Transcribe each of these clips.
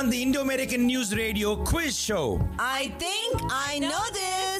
on the Indo American News Radio quiz show. I think I know this.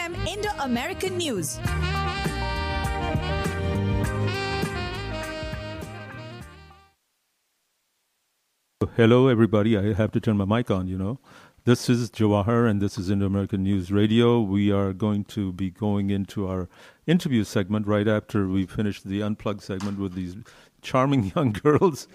Indo American News. Hello, everybody. I have to turn my mic on, you know. This is Jawahar, and this is Indo American News Radio. We are going to be going into our interview segment right after we finish the unplugged segment with these charming young girls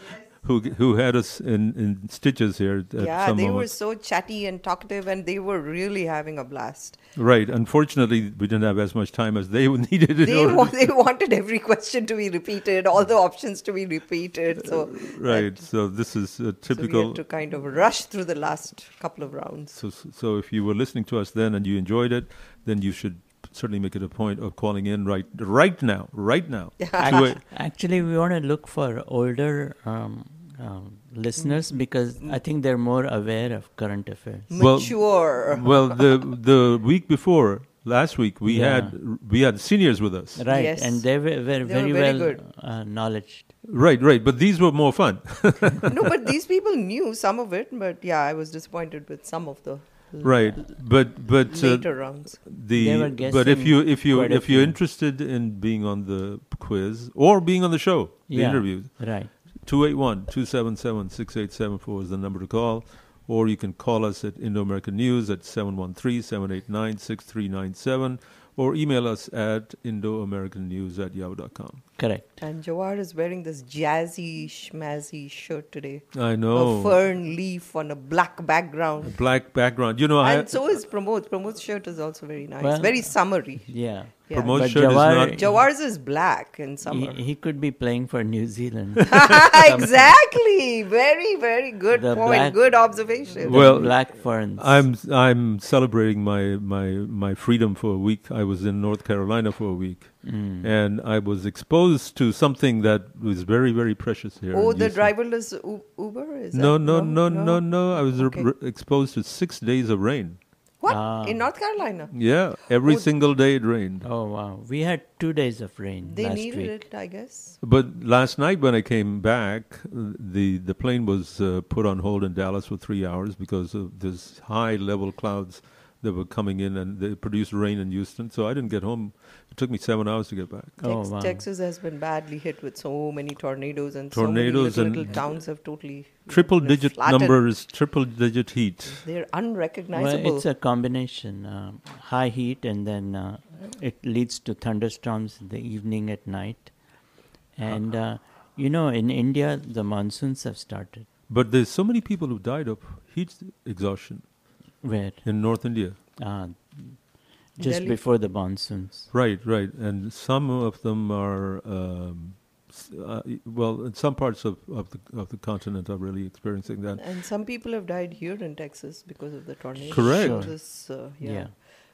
who who had us in, in stitches here. At yeah, some they moment. were so chatty and talkative, and they were really having a blast. Right. Unfortunately, we didn't have as much time as they needed. They, order wa- they wanted every question to be repeated, all the options to be repeated. So, right. So this is a so we had to kind of rush through the last couple of rounds. So, so if you were listening to us then and you enjoyed it, then you should certainly make it a point of calling in right right now, right now. to Actually, we want to look for older um, um, listeners because I think they're more aware of current affairs. Well- Mature. well, the the week before last week we Yeah. had we had seniors with us. Right, Yes. and they were, were They very were very well good. uh, knowledge. Right, right. But these were more fun. no, but these people knew some of it. But yeah, I was disappointed with some of the right. But but uh, later rounds. The but if you if you if you're few. interested in being on the quiz or being on the show, the Yeah. interviews, Right. 281-277-6874 is the number to call. Or you can call us at Indo-American News at 713-789-6397 or email us at indoamericannews at yahoo.com. Correct. And Jawar is wearing this jazzy, schmazzy shirt today. I know. A fern leaf on a black background. Black background. You know, I, and so is Pramod. Pramod's shirt is also very nice. Well- very summery. Yeah. Yeah. Pramod's But shirt is not... Jawar's is black in He, summer. he could be playing for New Zealand. exactly. Very, very good The point. black- good observation. Well, The black ferns. I'm I'm celebrating my, my my freedom for a week. I was in North Carolina for a week, Mm. and I was exposed to something that was very very precious here. oh, the driverless U- Uber? Is No, that, no, no, no, no. I was Okay. re- exposed to six days of rain. What? Ah. In North Carolina? Yeah, every Oh, single day it rained. Oh wow! We had two days of rain They last needed week. it, I guess. But last night when I came back, the the plane was uh, put on hold in Dallas for three hours because of this high level clouds that were coming in, and they produced rain in Houston. So I didn't get home. It took me seven hours to get back. Oh wow! Texas has been badly hit with so many tornadoes, and Tornadoes so many little, and little towns have totally Triple been digit flattened. numbers, triple digit heat. They're Well, unrecognizable. it's a combination: um, high heat, and then uh, it leads to thunderstorms in the evening at night. And uh, you know, in India, the monsoons have started. But there's so many people who died of heat exhaustion Where in North India. uh, just Delhi? before the monsoons. Right, right, and some of them are. Um, uh, well, in some parts of, of the of the continent are really experiencing that. and some people have died here in Texas because of the tornado. Correct. So this, uh, yeah. Yeah.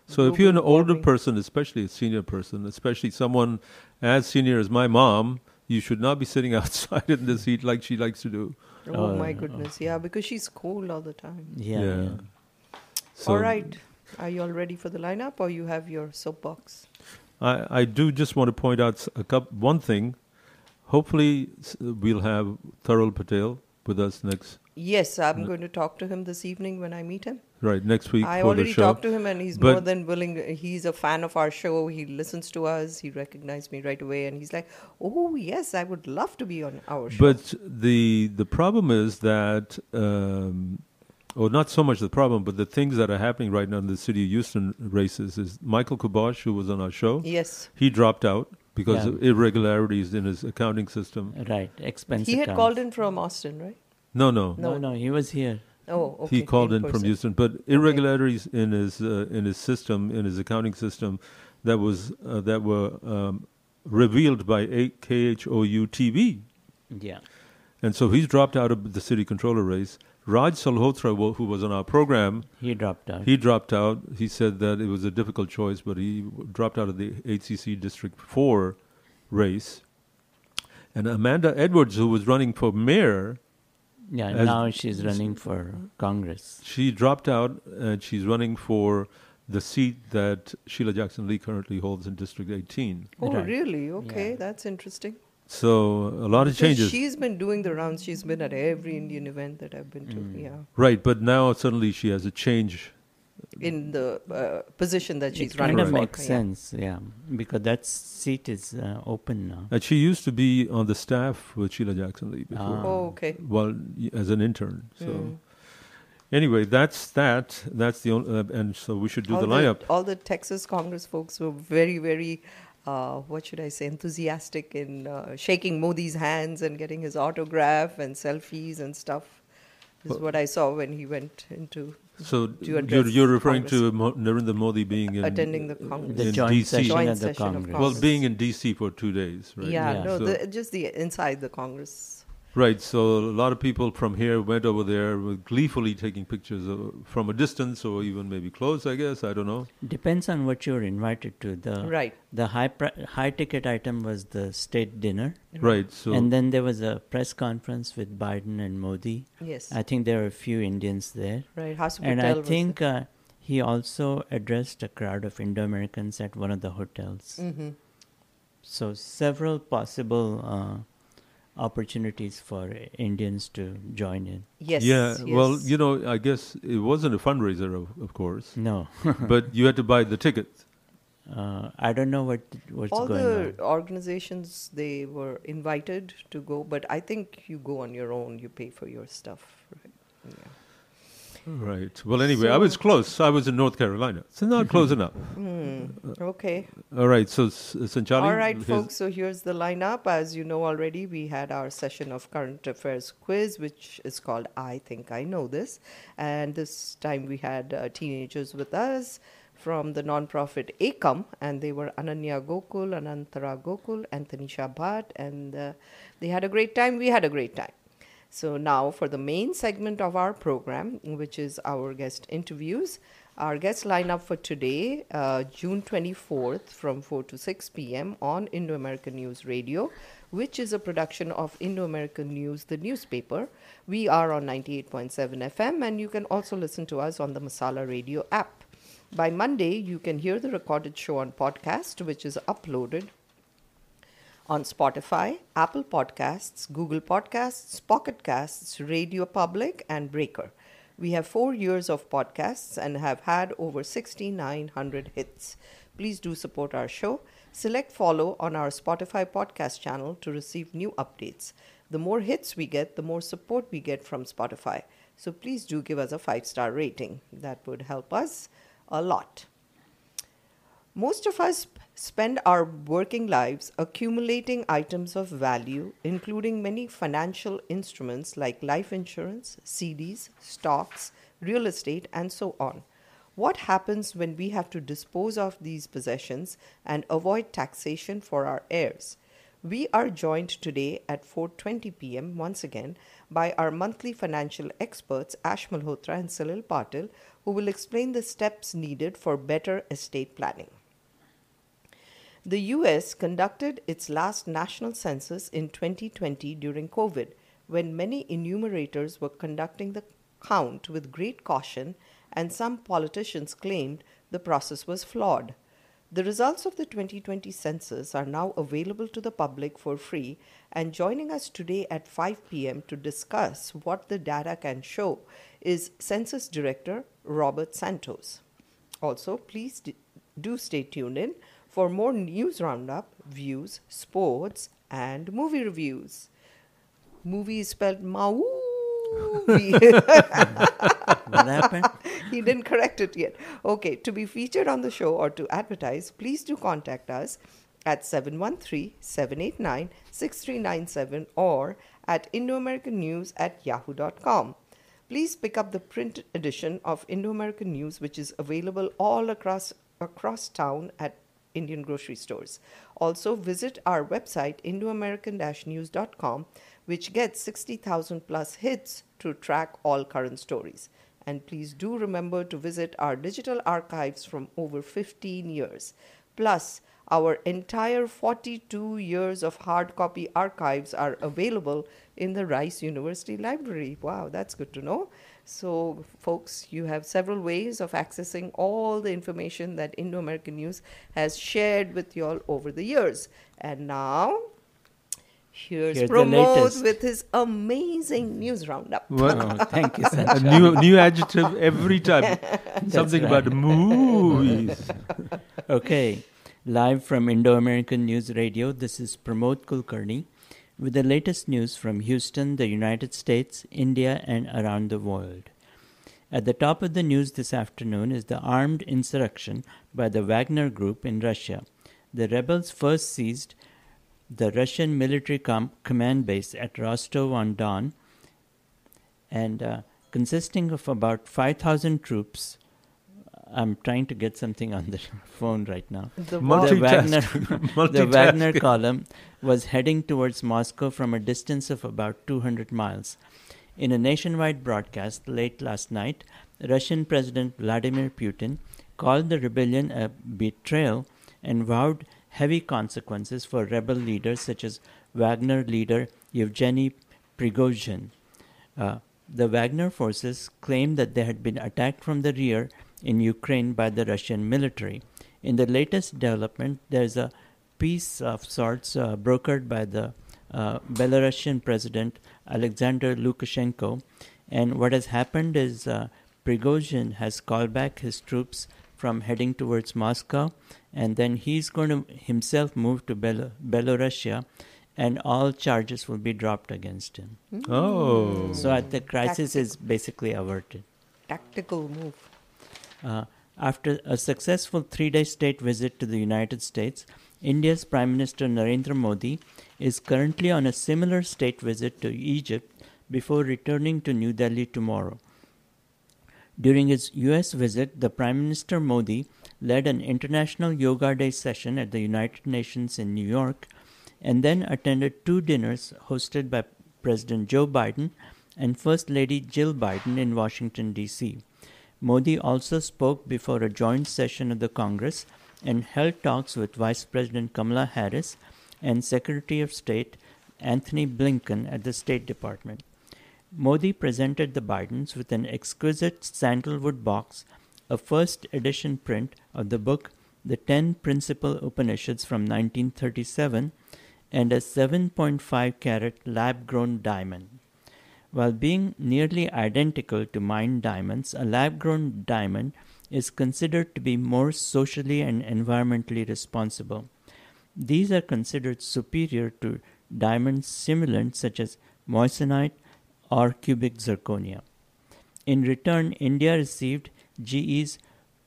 So if you're an older warming. person, especially a senior person, especially someone as senior as my mom, you should not be sitting outside in this heat like she likes to do. Oh Uh, my goodness, yeah, because she's cold all the time. Yeah. Yeah. yeah. So all right, are you all ready for the lineup, or you have your soapbox? I, I do just want to point out a coup one thing. Hopefully, we'll have Tharul Patel with us next Yes, I'm going to talk to him this evening when I meet him. right next week I for already the show. talked to him, and he's But- more than willing. He's a fan of our show. He listens to us. He recognized me right away, and he's like, "Oh yes, I would love to be on our show." But the the problem is that, um, or not so much the problem, but the things that are happening right now in the city of Houston races is Michael Kubosh, who was on our show, yes, he dropped out because Yeah. of irregularities in his accounting system. Right, expense he had account. called in from Austin, right? No, no, No, no, he was here. Oh, okay. he called in, from. Houston, but irregularities in his uh, in his system, in his accounting system, that was uh, that were um, revealed by A- KHOU TV. Yeah. And so he's dropped out of the city controller race. Raj Salhotra, who was on our program, He dropped out. he dropped out. He said that it was a difficult choice, but he dropped out of the HCC District 4 race. And Amanda Edwards, who was running for mayor, yeah, as- now she's running for Congress. she dropped out and she's running for the seat that Sheila Jackson Lee currently holds in District 18. Oh, Right. really? Okay, Yeah. that's interesting. So a lot of Because changes. She's been doing the rounds. She's been at every Indian event that I've been to. Mm. Yeah, Right, but now suddenly she has a change. in the uh, position that she's it running kind of for. makes Yeah. sense, yeah, because that seat is uh, open now. And she used to be on the staff with Sheila Jackson Lee before. Ah. Oh, okay. well as an intern. So Mm. anyway, that's that. That's the only, uh, and so we should do all the lineup. all the Texas Congress folks were very, very, uh, what should I say, enthusiastic in uh, shaking Modi's hands and getting his autograph and selfies and stuff. This is what I saw when he went into So to you're, you're referring Congress. to Mo- Narendra Modi being in attending the Congress. The in joint DC. session Joint at the session of Congress. Well, being in DC for two days, right? Yeah, Yeah. no, So- the, just the inside the Congress. Right. So a lot of people from here went over there, gleefully taking pictures of, from a distance or even maybe close. I guess I don't know. Depends on what you're invited to. The Right. the high pri- high ticket item was the state dinner, Right. So and then there was a press conference with Biden and Modi. Yes. I think there were a few Indians there, right. Hasu and Patel I was think uh, he also addressed a crowd of Indo-Americans at one of the hotels. there. Mhm. So several possible uh, opportunities for Indians to join in. Yes. yeah. Well, you know, I guess it wasn't a fundraiser, of, of course, No, but you had to buy the ticket. uh, I don't know what what's all going the on. organizations they were invited to go, but I think you go on your own. You pay for your stuff. Right. Yeah. Right. Well, anyway, I was close. I was in North Carolina. So not close enough. Hmm. Okay. All right. So, S- Sanchali. All right, folks. So here's the lineup. As you know already, we had our session of current affairs quiz, which is called "I Think I Know This," and this time we had uh, teenagers with us from the nonprofit ACOM, and they were Ananya Gokul, Anantara Gokul, Anthony Tanisha and uh, they had a great time. We had a great time. So now for the main segment of our program, which is our guest interviews. Our guest lineup for today, uh, June 24th from 4 to 6 p.m. on Indo American News Radio, which is a production of Indo American News, the newspaper. We are on 98.7 FM, and you can also listen to us on the Masala Radio app. By Monday, you can hear the recorded show on podcast, which is uploaded on Spotify, Apple Podcasts, Google Podcasts, Pocket Casts, Radio Public, and Breaker. We have four years of podcasts and have had over 6,900 hits. Please do support our show. Select follow on our Spotify podcast channel to receive new updates. The more hits we get, the more support we get from Spotify. So please do give us a five star rating. That would help us a lot. Most of us spend our working lives accumulating items of value, including many financial instruments like life insurance, CDs, stocks, real estate, and so on. What happens when we have to dispose of these possessions and avoid taxation for our heirs? We are joined today at 4:20 p.m. once again by our monthly financial experts Ash Malhotra and Salil Patil, who will explain the steps needed for better estate planning. The US conducted its last national census in 2020 during COVID, when many enumerators were conducting the count with great caution, and some politicians claimed the process was flawed. The results of the 2020 census are now available to the public for free, and joining us today at 5 p.m. to discuss what the data can show is Census Director Robert Santos. Also, please do stay tuned in for more news roundup, views, sports, and movie reviews. Movie is spelled Mau. What happened? he didn't correct it yet. Okay, to be featured on the show or to advertise, please do contact us at 713-789-6397 or at Indo-American at yahoo.com. Please pick up the print edition of Indo-American News, which is available all across across town at Indian grocery stores. Also, visit our website, indoamerican-news.com, which gets 60,000 plus hits to track all current stories. And please do remember to visit our digital archives from over 15 years. Plus, our entire 42 years of hard copy archives are available in the Rice University Library. Wow, that's good to know. So, folks, you have several ways of accessing all the information that Indo American News has shared with you all over the years. And now, here's Here's the Pramod latest. with his amazing news roundup. Well, Oh, thank you, a new new adjective every time. Something right. about movies. Okay, live from Indo American News Radio, this is Pramod Kulkarni with the latest news from Houston, the United States, India, and around the world. At the top of the news this afternoon is the armed insurrection by the Wagner Group in Russia. The rebels first seized the Russian military com- command base at Rostov on Don and uh, consisting of about 5,000 troops. I'm trying to get something on the phone right now. The The Wagner, the Wagner column was heading towards Moscow from a distance of about 200 miles. In a nationwide broadcast late last night, Russian President Vladimir Putin called the rebellion a betrayal and vowed heavy consequences for rebel leaders such as Wagner leader Yevgeny Prigozhin. Uh, the Wagner forces claimed that they had been attacked from the rear in Ukraine by the Russian military. In the latest development, there's a peace of sorts uh, brokered by the uh, Belarusian president Alexander Lukashenko. And what has happened is uh, Prigozhin has called back his troops from heading towards Moscow, and then he's going to himself move to Bel- Belarusia, and all charges will be dropped against him. Oh. So the crisis Tactic. is basically averted. tactical move. Uh, after a successful three day state visit to the United States, India's Prime Minister Narendra Modi is currently on a similar state visit to Egypt before returning to New Delhi tomorrow. During his US visit, the Prime Minister Modi led an International Yoga Day session at the United Nations in New York and then attended two dinners hosted by President Joe Biden and First Lady Jill Biden in Washington, D.C. Modi also spoke before a joint session of the Congress and held talks with Vice President Kamala Harris and Secretary of State Antony Blinken at the State Department. Modi presented the Bidens with an exquisite sandalwood box, a first edition print of the book The Ten Principal Upanishads from 1937, and a 7.5 carat lab grown diamond. While being nearly identical to mined diamonds, a lab grown diamond is considered to be more socially and environmentally responsible. These are considered superior to diamond simulants such as moissanite or cubic zirconia. In return, India received GE's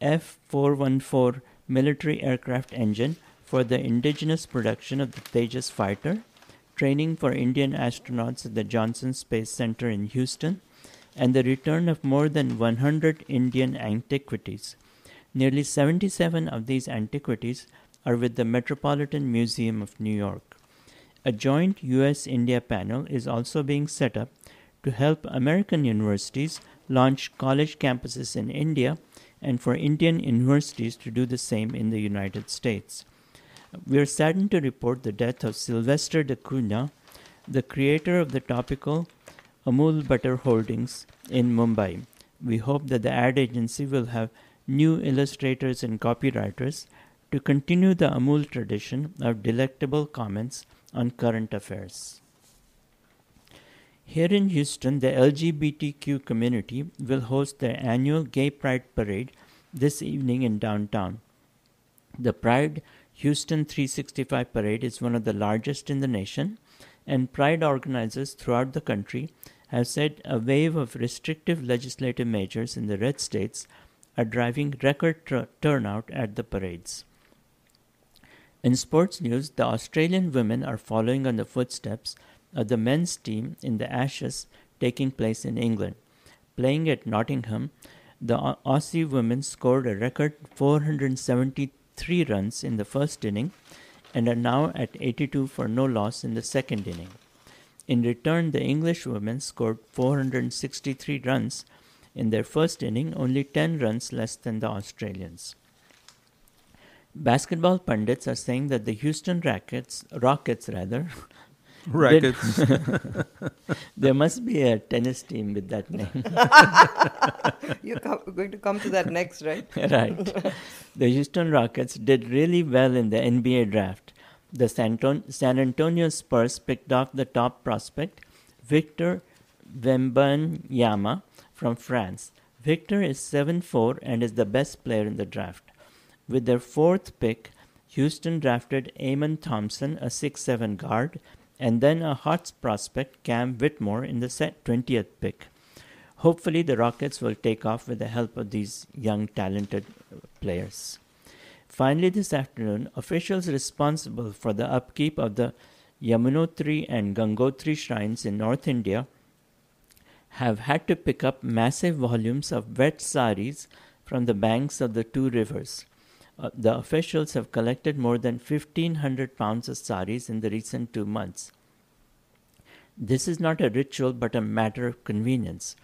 F 414 military aircraft engine for the indigenous production of the Tejas fighter, training for Indian astronauts at the Johnson Space Center in Houston, and the return of more than 100 Indian antiquities. Nearly 77 of these antiquities are with the Metropolitan Museum of New York. A joint US India panel is also being set up to help American universities launch college campuses in India and for Indian universities to do the same in the United States. We are saddened to report the death of Sylvester de Cunha, the creator of the topical Amul Butter Holdings in Mumbai. We hope that the ad agency will have new illustrators and copywriters to continue the Amul tradition of delectable comments on current affairs. Here in Houston, the LGBTQ community will host their annual Gay Pride Parade this evening in downtown. The Pride Houston 365 Parade is one of the largest in the nation, and Pride organizers throughout the country have said a wave of restrictive legislative measures in the red states are driving record tr- turnout at the parades. In sports news, the Australian women are following on the footsteps of the men's team in the Ashes taking place in England. Playing at Nottingham, the Aussie women scored a record 473 runs in the first inning and are now at 82 for no loss in the second inning. In return, the English women scored 463 runs in their first inning, only 10 runs less than the Australians. Basketball pundits are saying that the Houston Rockets, Rockets rather, Rackets. there must be a tennis team with that name. You're co- going to come to that next, right? right. The Houston Rockets did really well in the NBA draft. The San, Ton- San Antonio Spurs picked off the top prospect, Victor Wembanyama from France. Victor is 7'4 and is the best player in the draft. With their fourth pick, Houston drafted Amen Thompson, a 6'7 guard, and then a hot prospect, Cam Whitmore, in the 20th pick. Hopefully, the Rockets will take off with the help of these young, talented players. Finally, this afternoon, officials responsible for the upkeep of the Yamunotri and Gangotri shrines in North India have had to pick up massive volumes of wet saris from the banks of the two rivers. Uh, the officials have collected more than 1500 pounds of saris in the recent two months. This is not a ritual but a matter of convenience.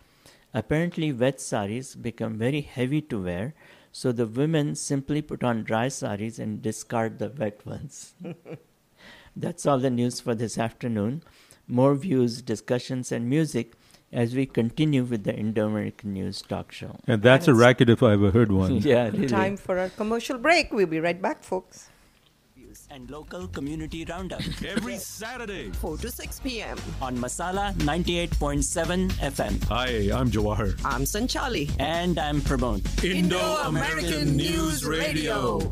Apparently, wet saris become very heavy to wear, so the women simply put on dry saris and discard the wet ones. That's all the news for this afternoon. More views, discussions, and music as we continue with the Indo American News Talk Show. And that's a racket if I ever heard one. yeah, really. Time for our commercial break. We'll be right back, folks. And local community roundup Every Saturday. 4 to 6 p.m. on Masala 98.7 FM. Hi, I'm Jawahar. I'm Sanchali. And I'm Pramod. Indo-American News Radio.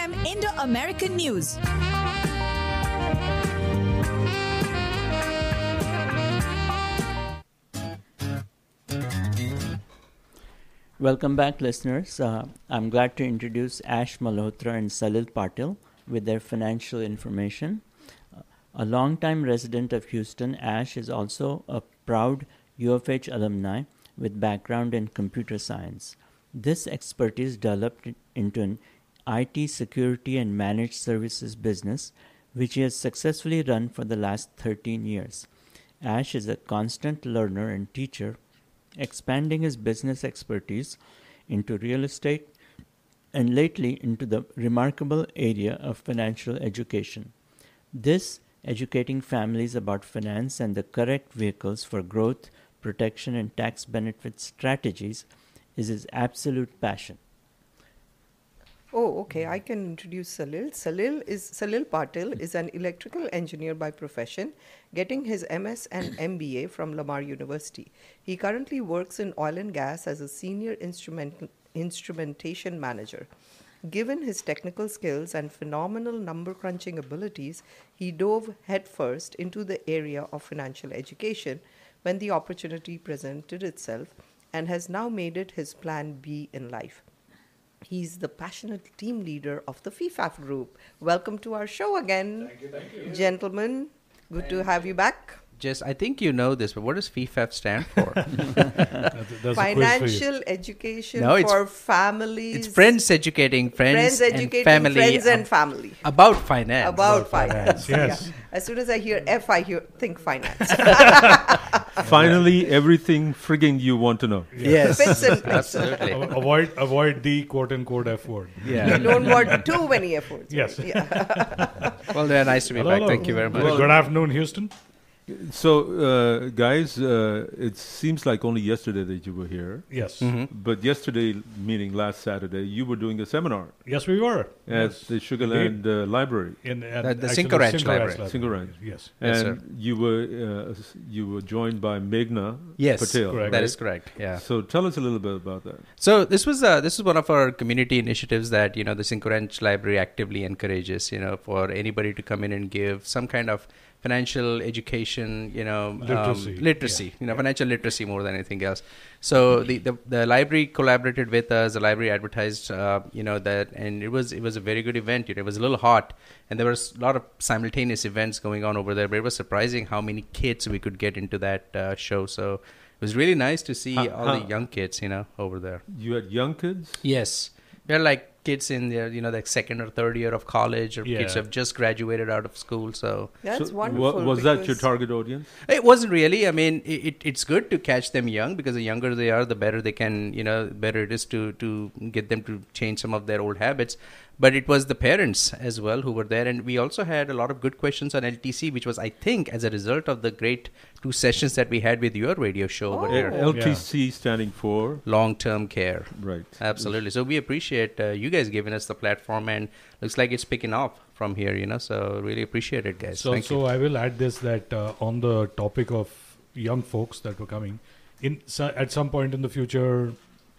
Indo American News. Welcome back, listeners. Uh, I'm glad to introduce Ash Malhotra and Salil Patil with their financial information. A longtime resident of Houston, Ash is also a proud UFH alumni with background in computer science. This expertise developed into an IT security and managed services business, which he has successfully run for the last 13 years. Ash is a constant learner and teacher, expanding his business expertise into real estate and lately into the remarkable area of financial education. This educating families about finance and the correct vehicles for growth, protection, and tax benefit strategies is his absolute passion. Oh, okay. I can introduce Salil. Salil is Salil Patil is an electrical engineer by profession, getting his MS and MBA from Lamar University. He currently works in oil and gas as a senior instrument, instrumentation manager. Given his technical skills and phenomenal number crunching abilities, he dove headfirst into the area of financial education when the opportunity presented itself and has now made it his plan B in life. He's the passionate team leader of the FIFAF group. Welcome to our show again. Thank you, thank you. Gentlemen, good to have you back. Just I think you know this, but what does FEFAF stand for? Financial education No, it's- for families. it's friends educating friends, Friends educating and family friends and ab- family. about finance. About, finance. yes. Yeah. As soon as I hear F, I hear think finance. Finally, everything frigging you want to know. Yes, Fits and fits. absolutely. Avoid avoid the quote unquote F word. Yeah. You don't want too many efforts. Yes. right? Yeah. Well, they're nice to be Hello, back. hello. Thank you very much. Well, good afternoon, Houston. So, uh, guys, uh, it seems like only yesterday that you were here. Yes. Mm-hmm. But yesterday, meaning last Saturday, you were doing a seminar Yes, we were. at Yes. the Sugarland uh, Library. In, at At the actually Cinco Ranch Library. Cinco Ranch. Yes. And Yes, sir. you were uh, you were joined by Meghna Yes, Patel. correct. that right? is correct. Yeah. So tell us a little bit about that. So this was uh, this is one of our community initiatives that you know the Cinco Ranch Library actively encourages. You know, for anybody to come in and give some kind of financial education. You know, um, Literacy, literacy. yeah. You know, financial literacy more than anything else. So the, the the library collaborated with us. The library advertised. Uh, you know that, and it was it was a very good event. It was a little hot, and there was a lot of simultaneous events going on over there. But it was surprising how many kids we could get into that uh, show. So. It was really nice to see How- all how- the young kids, you know, over there. You had young kids. Yes, they're like kids in their you know like second or third year of college, or kids have just graduated out of school. So That's So wonderful. was that your target audience? it wasn't really. I mean, it, it, it's good to catch them young because the younger they are, the better they can. You know, better it is to to get them to change some of their old habits. But it was the parents as well who were there, and we also had a lot of good questions on LTC, which was, I think, as a result of the great two sessions that we had with your radio show over Oh. here. LTC standing for Long-term care. right. Absolutely. So we appreciate uh, you guys giving us the platform, and looks like it's picking up from here. You know, so really appreciate it, guys. So, Thank so you. I will add this that uh, on the topic of young folks that were coming, in so at some point in the future,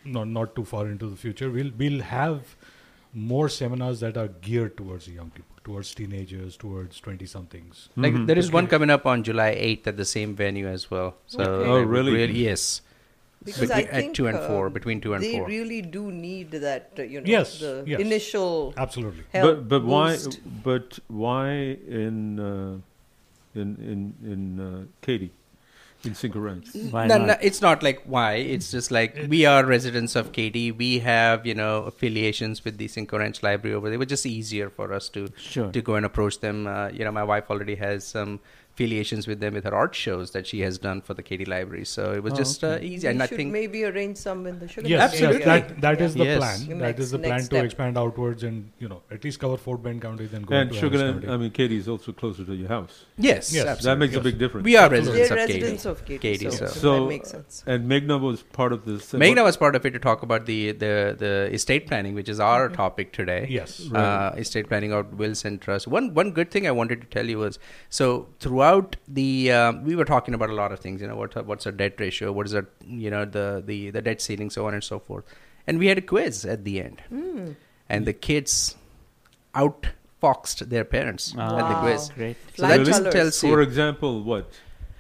not not too far into the future, we'll we'll have more seminars that are geared towards young people, towards teenagers, towards twenty somethings. Like Mhm. there is one coming up on July 8th at the same venue as well. So Okay. Oh, I would really? yes. Because Between- I think at two and four, um, between two and they four. really do need that, uh, you know, Yes, the yes. initial Absolutely. help. but but why but why in uh, in in in uh, Katy in Cinco Why no, not? no, it's not like why. It's just like we are residents of Katy. We have you know affiliations with the Cinco Library over there. It was just easier for us to Sure. to go and approach them. Uh, you know, my wife already has some affiliations with them with her art shows that she has done for the Katy Library. So it was Oh, just uh, easy. We And I should think maybe arrange some in the sugar. Yes, Absolutely. yes, that that is the Yes. plan. That Next- is the next plan to step. expand outwards and you know at least cover Fort Bend County, then go And to Harris Sugarland, County. I mean, Katy is also closer to your house. yes, Yes. absolutely. That makes a big difference. we are residents They're of residents Katy. of Katy, Katy, so, so- So that makes sense. and Meghna was part of this. and Meghna was part of it to talk about the, the, the estate planning, which is our Mm-hmm. topic today. Yes. Uh, estate planning of wills and trusts. One one good thing I wanted to tell you was so throughout the um, we were talking about a lot of things. You know what what's a debt ratio? What is our you know the the the debt ceiling, so on and so forth. And we had a quiz at the end, Hmm. and the kids outfoxed their parents at the quiz. Great. So that just colours. tells you. For example, what?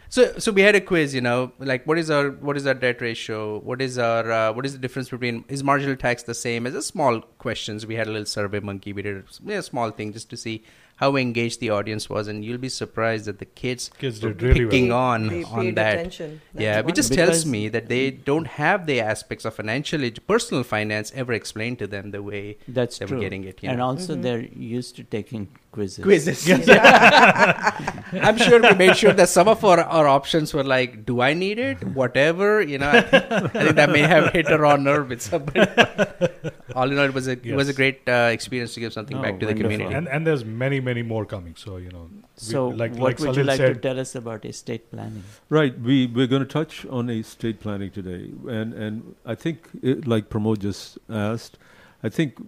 So, so we had a quiz, you know, like what is our what is our debt ratio? What is our uh, what is the difference between is marginal tax the same as a small questions? We had a little survey monkey. We did a, a small thing just to see how engaged the audience was, and you'll be surprised that the kids, Kids were did really picking They- on they on paid that. attention. Yeah, which just tells me that they don't have the aspects of financial, personal finance ever explained to them the way That's they true. were getting it. You and know? also, Mm-hmm. they're used to taking quizzes. quizzes. I'm sure we made sure that some of our, our options were like, "Do I need it? Whatever." You know, I think, I think that may have hit a raw nerve with somebody. All in all, it was a it was a great uh, experience to give something Oh, back to the community. and and there's many many more coming. So you know, we- So, like what like would you Salil like to said, tell us about estate planning? Right, we we're going to touch on estate planning today, and and I think, it, like Pramod just asked, I think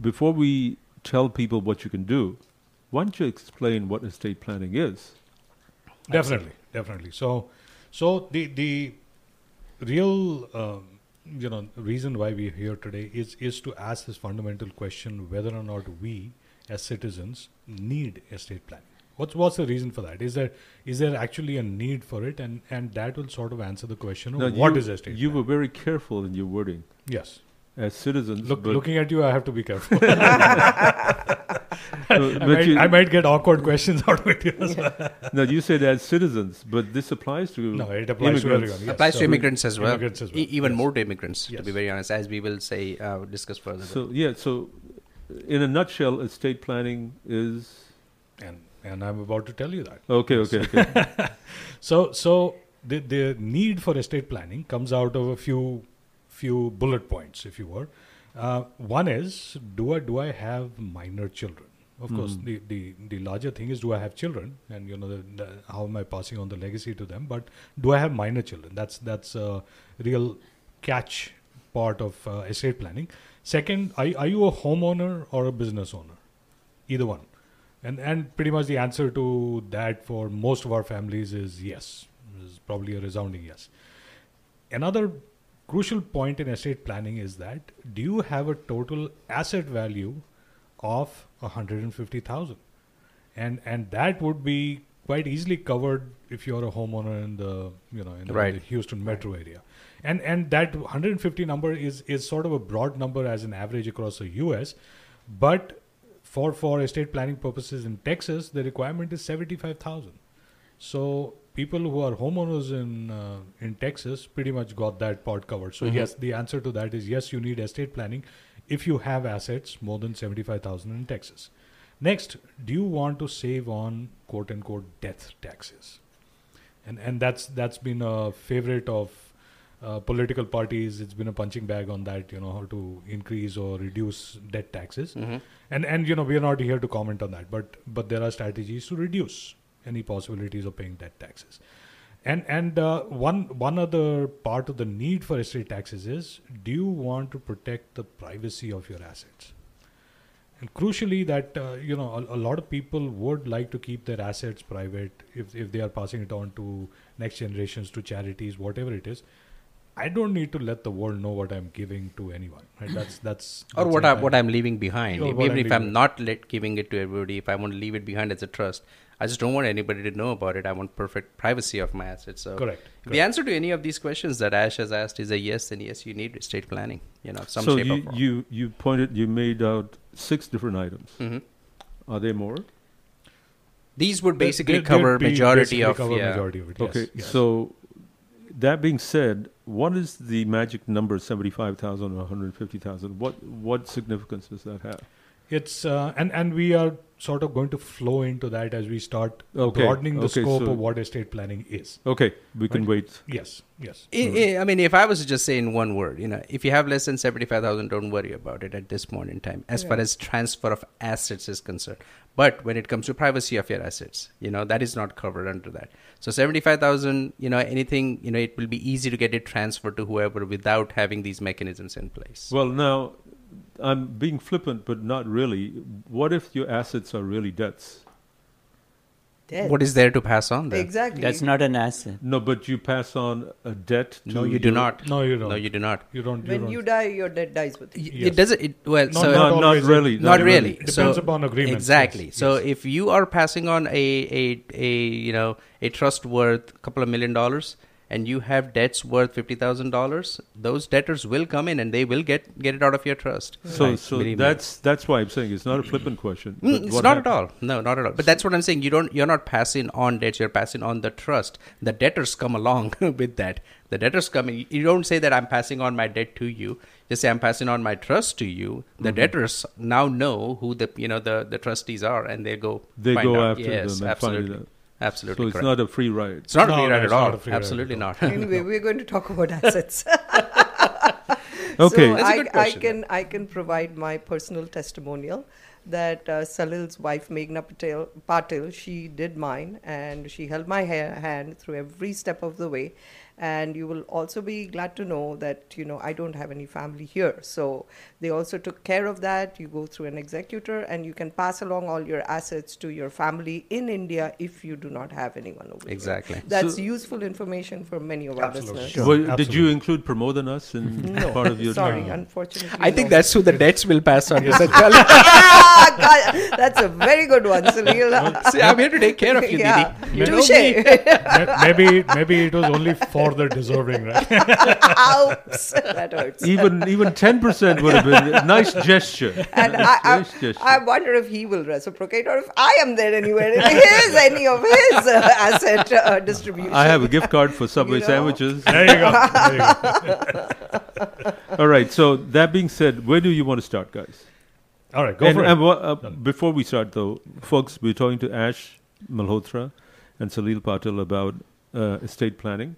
before we tell people what you can do, why don't you explain what estate planning is? Definitely, definitely. So, so the the real um, you know reason why we're here today is is to ask this fundamental question whether or not we as citizens need estate planning. What's what's the reason for that? Is there is there actually a need for it, and and that will sort of answer the question of Now, what you, is estate. You were very careful in your wording. yes, as citizens. Look, but looking at you, I have to be careful. So, I, might, you- I might get awkward questions out of it. Yes. no, you said as citizens, but this applies to No, it applies to immigrants. everyone, yes. applies to immigrants as well. Immigrants as well, E- even yes. more to immigrants, to be very honest, as we will say, uh, discuss further. So yeah, so in a nutshell, estate planning is and and I'm about to tell you that. Okay, okay, okay. so so the the need for estate planning comes out of a few few bullet points, if you were. Uh, one is do I do I have minor children? Of course, Mhm. the, the the larger thing is do I have children, and you know the, the, how am I passing on the legacy to them? But do I have minor children? That's that's a real catch part of uh, estate planning. Second, are, are you a homeowner or a business owner? Either one. And and pretty much the answer to that for most of our families is yes. Is probably a resounding yes. Another crucial point in estate planning is that do you have a total asset value of 150,000? And and that would be quite easily covered if you're a homeowner in the you know in the, Right. the Houston metro area. And and that 150 number is is sort of a broad number as an average across the US, but for for estate planning purposes in Texas, the requirement is 75,000. So people who are homeowners in uh, in Texas pretty much got that part covered. So Mhm. yes, the answer to that is yes, you need estate planning if you have assets more than 75,000 in Texas. Next, do you want to save on quote unquote death taxes? And and that's that's been a favorite of uh, political parties. It's been a punching bag on that, you know, how to increase or reduce debt taxes. Mhm. And and you know, we are not here to comment on that, but but there are strategies to reduce any possibilities of paying debt taxes. And and uh, one one other part of the need for estate taxes is: do you want to protect the privacy of your assets? And crucially, that uh, you know, a, a lot of people would like to keep their assets private if if they are passing it on to next generations, to charities, whatever it is. I don't need to let the world know what I'm giving to anyone. Right? That's that's or that's what a- I, what I'm leaving behind. Or Even I'm if I'm not let, giving it to everybody, if I want to leave it behind as a trust, I just don't want anybody to know about it. I want perfect privacy of my assets. So Correct, The answer to any of these questions that Ash has asked is a yes, and yes, you need estate planning. You know, some so shape you, or form. you you pointed you made out six different items. Mhm. Are there more? These would basically they- cover they'd majority basically of cover yeah. majority of it. Yes, Okay, yes. so that being said, what is the magic number seventy-five thousand or one hundred fifty thousand? What what significance does that have? It's uh, and and we are sort of going to flow into that as we start Okay, broadening the okay, scope so- of what estate planning is. Okay, we can Right? wait. Yes, yes. I, I- I mean, if I was to just say in one word, you know, if you have less than seventy-five thousand, don't worry about it at this point in time, as far as transfer of assets is concerned. But when it comes to privacy of your assets, you know, that is not covered under that. So seventy-five thousand, you know, anything, you know, it will be easy to get it transferred to whoever without having these mechanisms in place. Well, now I'm being flippant, but not really. What if your assets are really debts? Dead. What is there to pass on then? Exactly. That's not an asset. No, but you pass on a debt. To No, you do your- not. No, you don't. No, you do not. You don't. when don't. you die, your debt dies with you. Yes. It doesn't. It well, Not- so not not always. really. not Not really. Depends so, upon agreements, Exactly. yes, so yes. if you are passing on a a a you know a trust worth a couple of million dollars and you have debts worth fifty thousand dollars, those debtors will come in and they will get get it out of your trust. So, Right, so believe me. that's that's why I'm saying it's not a flippant question. Mm, it's not hap- at all. No, not at all. But that's what I'm saying. You don't. You're not passing on debts. You're passing on the trust. The debtors come along with that. The debtors come. In. You don't say that I'm passing on my debt to you. Just say I'm passing on my trust to you. The Mhm. debtors now know who the you know the the trustees are, and they go. They find go out. after yes, them and find absolutely. It out. Absolutely So it's correct. not a free ride. It's not No, a free no, ride it's at all. a free Absolutely at not. anyway, we're going to talk about assets. Okay. so That's a I, good I question. can I can provide my personal testimonial that uh, Salil's wife Meghna Patel, Patil she did mine and she held my ha- hand through every step of the way. And you will also be glad to know that you know I don't have any family here, so they also took care of that. You go through an executor, and you can pass along all your assets to your family in India if you do not have anyone over here. Exactly. That's So- useful information for many of our listeners. Sure. Well, did you include Pramod and us in No, part of your sorry, No. unfortunately. I think that's who the debts will pass on. Yes. ah, God, that's a very good one, Salil. See, I'm here to take care of you, yeah. Didi. Touche. Ma- maybe maybe it was only more they're deserving, right? Ouch! That hurts. Even even ten percent would have been a nice gesture. And nice, I, nice I, gesture. I wonder if he will reciprocate or if I am there anywhere in his any of his uh, asset uh, distribution. I have a gift card for Subway know? sandwiches. There you go. There you go. All right. So that being said, where do you want to start, guys? All right, go and, for and it. what, uh, before we start, though, folks, we're talking to Ash Malhotra and Salil Patil about uh, estate planning.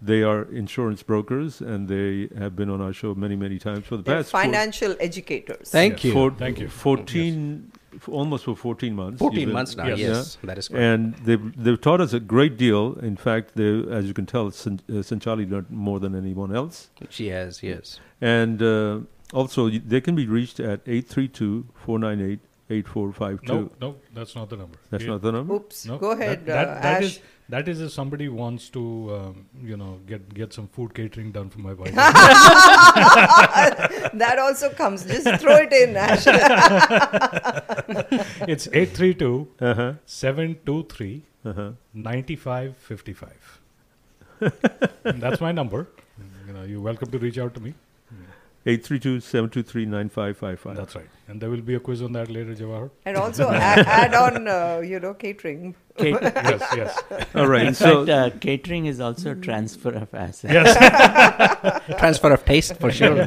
They are insurance brokers, and they have been on our show many, many times for the They're past four- financial educators. Thank you. four- Thank you. 14, f- almost for 14 months. 14 You've months now, Yes. yes, that is correct. And they've, they've taught us a great deal. In fact, they, as you can tell, San, uh, Sanchali learned more than anyone else. She has, yes. And uh, also, they can be reached at 832 498 8452. No, no, that's not the number. That's Yeah. not the number? Oops. No, Go ahead, That, that, uh, that Ash. is that is if somebody wants to, um, you know, get get some food catering done for my wife. that also comes. Just throw it in, Ash. it's 832 Uh-huh. 723 Uh-huh. 9555. That's my number. You know, you're welcome to reach out to me. 832 723 9555. That's right. And there will be a quiz on that later, Jawahar. and also add, add on, uh, you know, catering. Cat- yes, yes. All right. In so, fact, uh, catering is also transfer of assets. Yes. Transfer of taste for sure.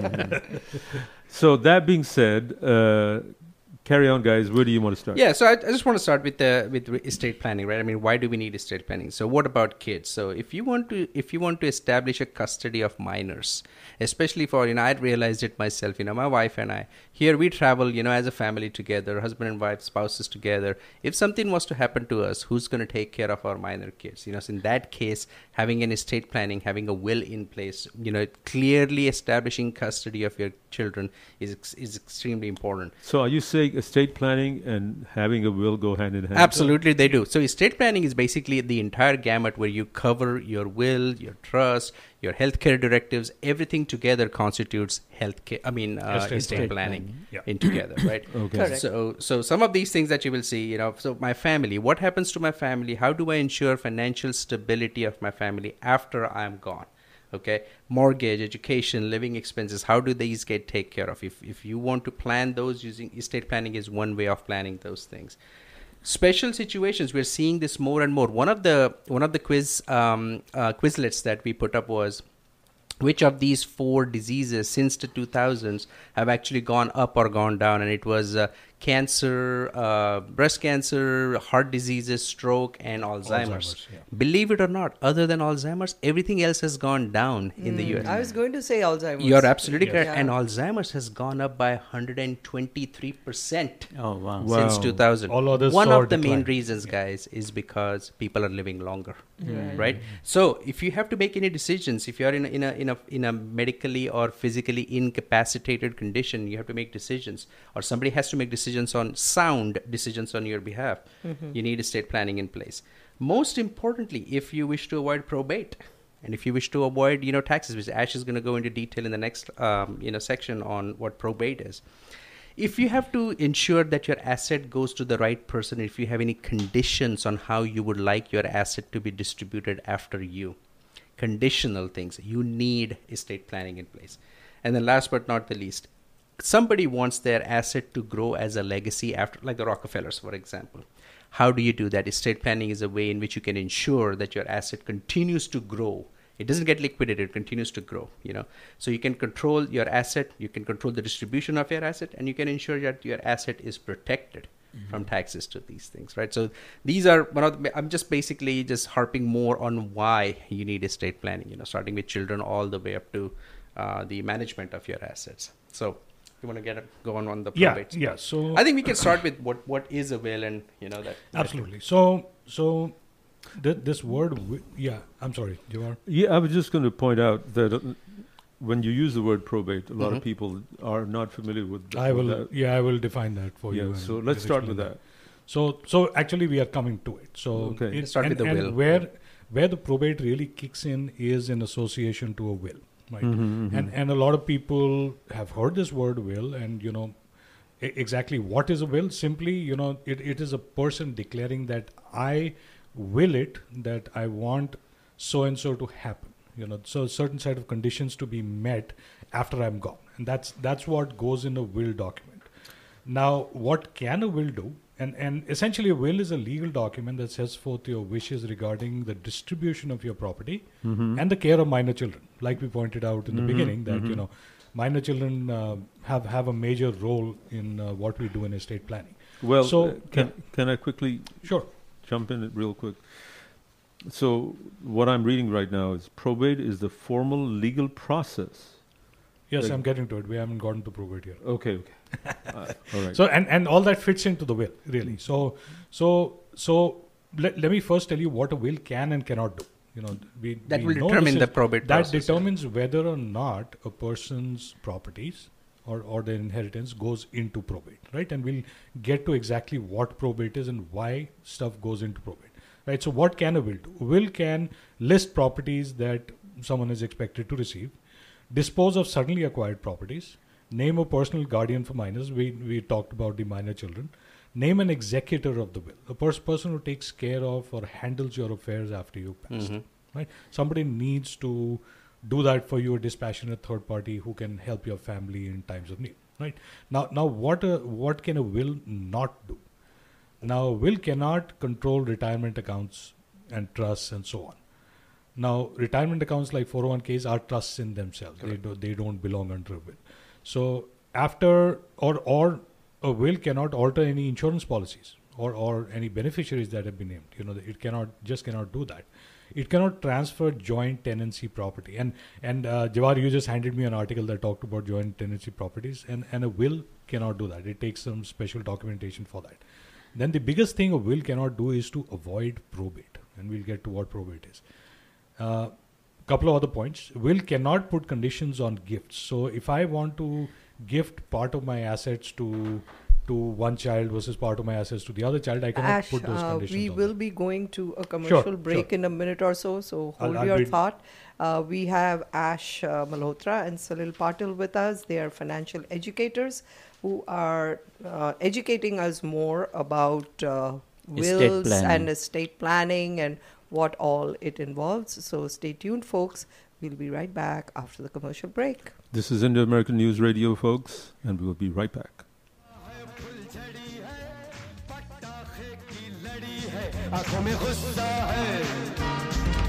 so, that being said, uh, carry on, guys. Where do you want to start? Yeah, so I, I just want to start with the with estate planning, right? I mean, why do we need estate planning? So, what about kids? So, if you want to if you want to establish a custody of minors, especially for you know, I realized it myself. You know, my wife and I here we travel, you know, as a family together, husband and wife, spouses together. If something was to happen to us, who's going to take care of our minor kids? You know, so in that case, having an estate planning, having a will in place, you know, clearly establishing custody of your children is is extremely important. So, are you saying estate planning and having a will go hand in hand? Absolutely, they do. So, estate planning is basically the entire gamut where you cover your will, your trust, your healthcare directives, everything together constitutes healthcare. I mean, uh, Estate estate, planning. planning Yeah. in together, right? Okay. Correct. So, so some of these things that you will see, you know, so my family, what happens to my family? How do I ensure financial stability of my family after I'm gone? Okay, mortgage, education, living expenses. How do these get take care of? If if you want to plan those using estate planning is one way of planning those things special situations we're seeing this more and more one of the one of the quiz um, uh, quizlets that we put up was which of these four diseases since the 2000s have actually gone up or gone down and it was uh, cancer uh, breast cancer heart diseases stroke and alzheimer's, Alzheimer's, yeah. believe it or not other than alzheimer's everything else has gone down in the us I was going to say Alzheimer's. you're absolutely Yes. correct Yeah. and alzheimer's has gone up by 123% Oh, wow. Wow. since 2000. All others One of the main decline. reasons, guys, is because people are living longer, right? So if you have to make any decisions, if you are in a, in a in a in a medically or physically incapacitated condition, you have to make decisions, or somebody has to make decisions on sound decisions on your behalf. You need estate planning in place. Most importantly, if you wish to avoid probate. And if you wish to avoid, you know, taxes, which Ash is going to go into detail in the next, um, you know, section on what probate is if you have to ensure that your asset goes to the right person if you have any conditions on how you would like your asset to be distributed after you conditional things you need estate planning in place and then last but not the least somebody wants their asset to grow as a legacy after like the rockefellers for example. How do you do that? Estate planning is a way in which you can ensure that your asset continues to grow. It doesn't get liquidated it continues to grow you know. So you can control your asset you can control the distribution of your asset and you can ensure that your asset is protected from taxes to these things right? So these are one of the, i'm just basically just harping more on why you need estate planning you know starting with children all the way up to uh, the management of your assets. So you want to get a, go on on the probate yeah. So i think we can start with what what is a will and you know that absolutely. So so th- this word, wi- yeah. I'm sorry, Jawahar. Yeah, I was just going to point out that uh, when you use the word probate, a lot of Mhm. people are not familiar with. I with will. that. Yeah, I will define that for Yeah, you. so let's start with that. So, so actually, we are coming to it. So, Okay. it- Let's start and, with the will. Where where the probate really kicks in is in association to a will, Mhm, mhm. And and a lot of people have heard this word will, and you know exactly what is a will. Simply, you know, it, it is a person declaring that I will it that I want so and so to happen, You know, so certain set of conditions to be met after I'm gone, and that's that's what goes in a will document. Now, what can a will do? And, and essentially, a will is a legal document that sets forth your wishes regarding the distribution of your property Mhm. and the care of minor children. Like we pointed out in the Mhm, beginning, that you mhm. know, minor children uh, have have a major role in uh, what we do in estate planning. Well, so uh, can can I quickly Sure. jump in it real quick? So what I'm reading right now is probate is the formal legal process. Yes, Like- I'm getting to it. We haven't gotten to probate yet. Okay, okay. Uh, all right. So and and all that fits into the will, really. So so so let, let me first tell you what a will can and cannot do. You know, we That we will know determine this the probate That process, yeah. determines whether or not a person's properties or or their inheritance goes into probate, right? And we'll get to exactly what probate is and why stuff goes into probate, right? So what can a will do? A will can list properties that someone is expected to receive, dispose of suddenly acquired properties, name a personal guardian for minors. We we talked about the minor children. Name an executor of the will, a pers- person who takes care of or handles your affairs after you passed. Mhm. Right? Somebody needs to do that for you, a dispassionate third party who can help your family in times of need. Right? Now, now what a, what can a will not do? Now, a will cannot control retirement accounts and trusts and so on. Now, retirement accounts like 401ks are trusts in themselves. They, do, they don't belong under a will. So, after or or a will cannot alter any insurance policies or, or any beneficiaries that have been named. You know, it cannot just cannot do that. It cannot transfer joint tenancy property. And and uh, Jawahar, you just handed me an article that talked about joint tenancy properties, and and a will cannot do that. It takes some special documentation for that. Then the biggest thing a will cannot do is to avoid probate, and we'll get to what probate is. Uh, couple of other points. Will cannot put conditions on gifts. So if I want to gift part of my assets to to one child versus part of my assets to the other child, I cannot Ash, put those uh, conditions. we on will them. be going to a commercial break sure. in a minute or so, so I'll- hold I'll your thought. Uh, we have Ash uh, Malhotra and Salil Patil with us. They are financial educators who are uh, educating us more about uh, Estate wills planning. and estate planning and what all it involves. So stay tuned, folks. We'll be right back after the commercial break. This is Indo American News Radio, folks, and we will be right back.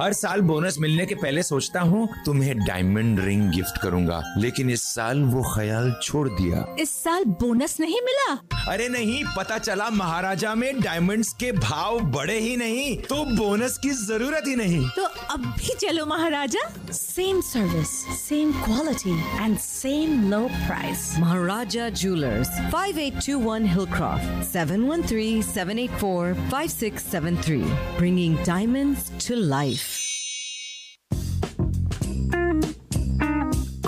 हर साल bonus मिलने के पहले सोचता हूँ तुम्हें diamond ring gift करूँगा। लेकिन इस साल वो ख्याल छोड़ दिया। इस साल बोनस नहीं मिला? अरे नहीं पता चला महाराजा में डायमंड्स के भाव बढ़े ही नहीं तो बोनस की ज़रूरत ही नहीं। तो अब भी चलो Maharaja. Same service same quality and same low price Maharaja Jewelers, 5821 Hillcroft, 713-784-5673. Bringing diamonds to life.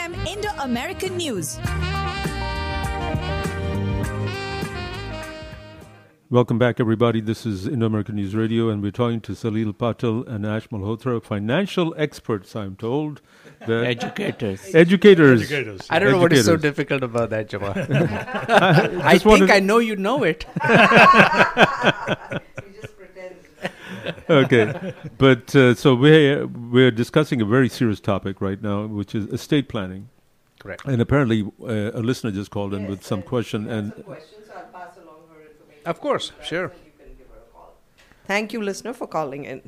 Indo American News. Welcome back, everybody. This is Indo American News Radio, and we're talking to Salil Patil and Ash Malhotra, financial experts, I'm told. that- Educators. Educators. Educators. I don't know what is so difficult about that, Jawahar. I I just wanted- think I know you know it. okay, but uh, so we're we're discussing a very serious topic right now, which is estate planning. Correct. And apparently, uh, a listener just called in with some question, and Of course, sure. Thank you, listener, for calling in.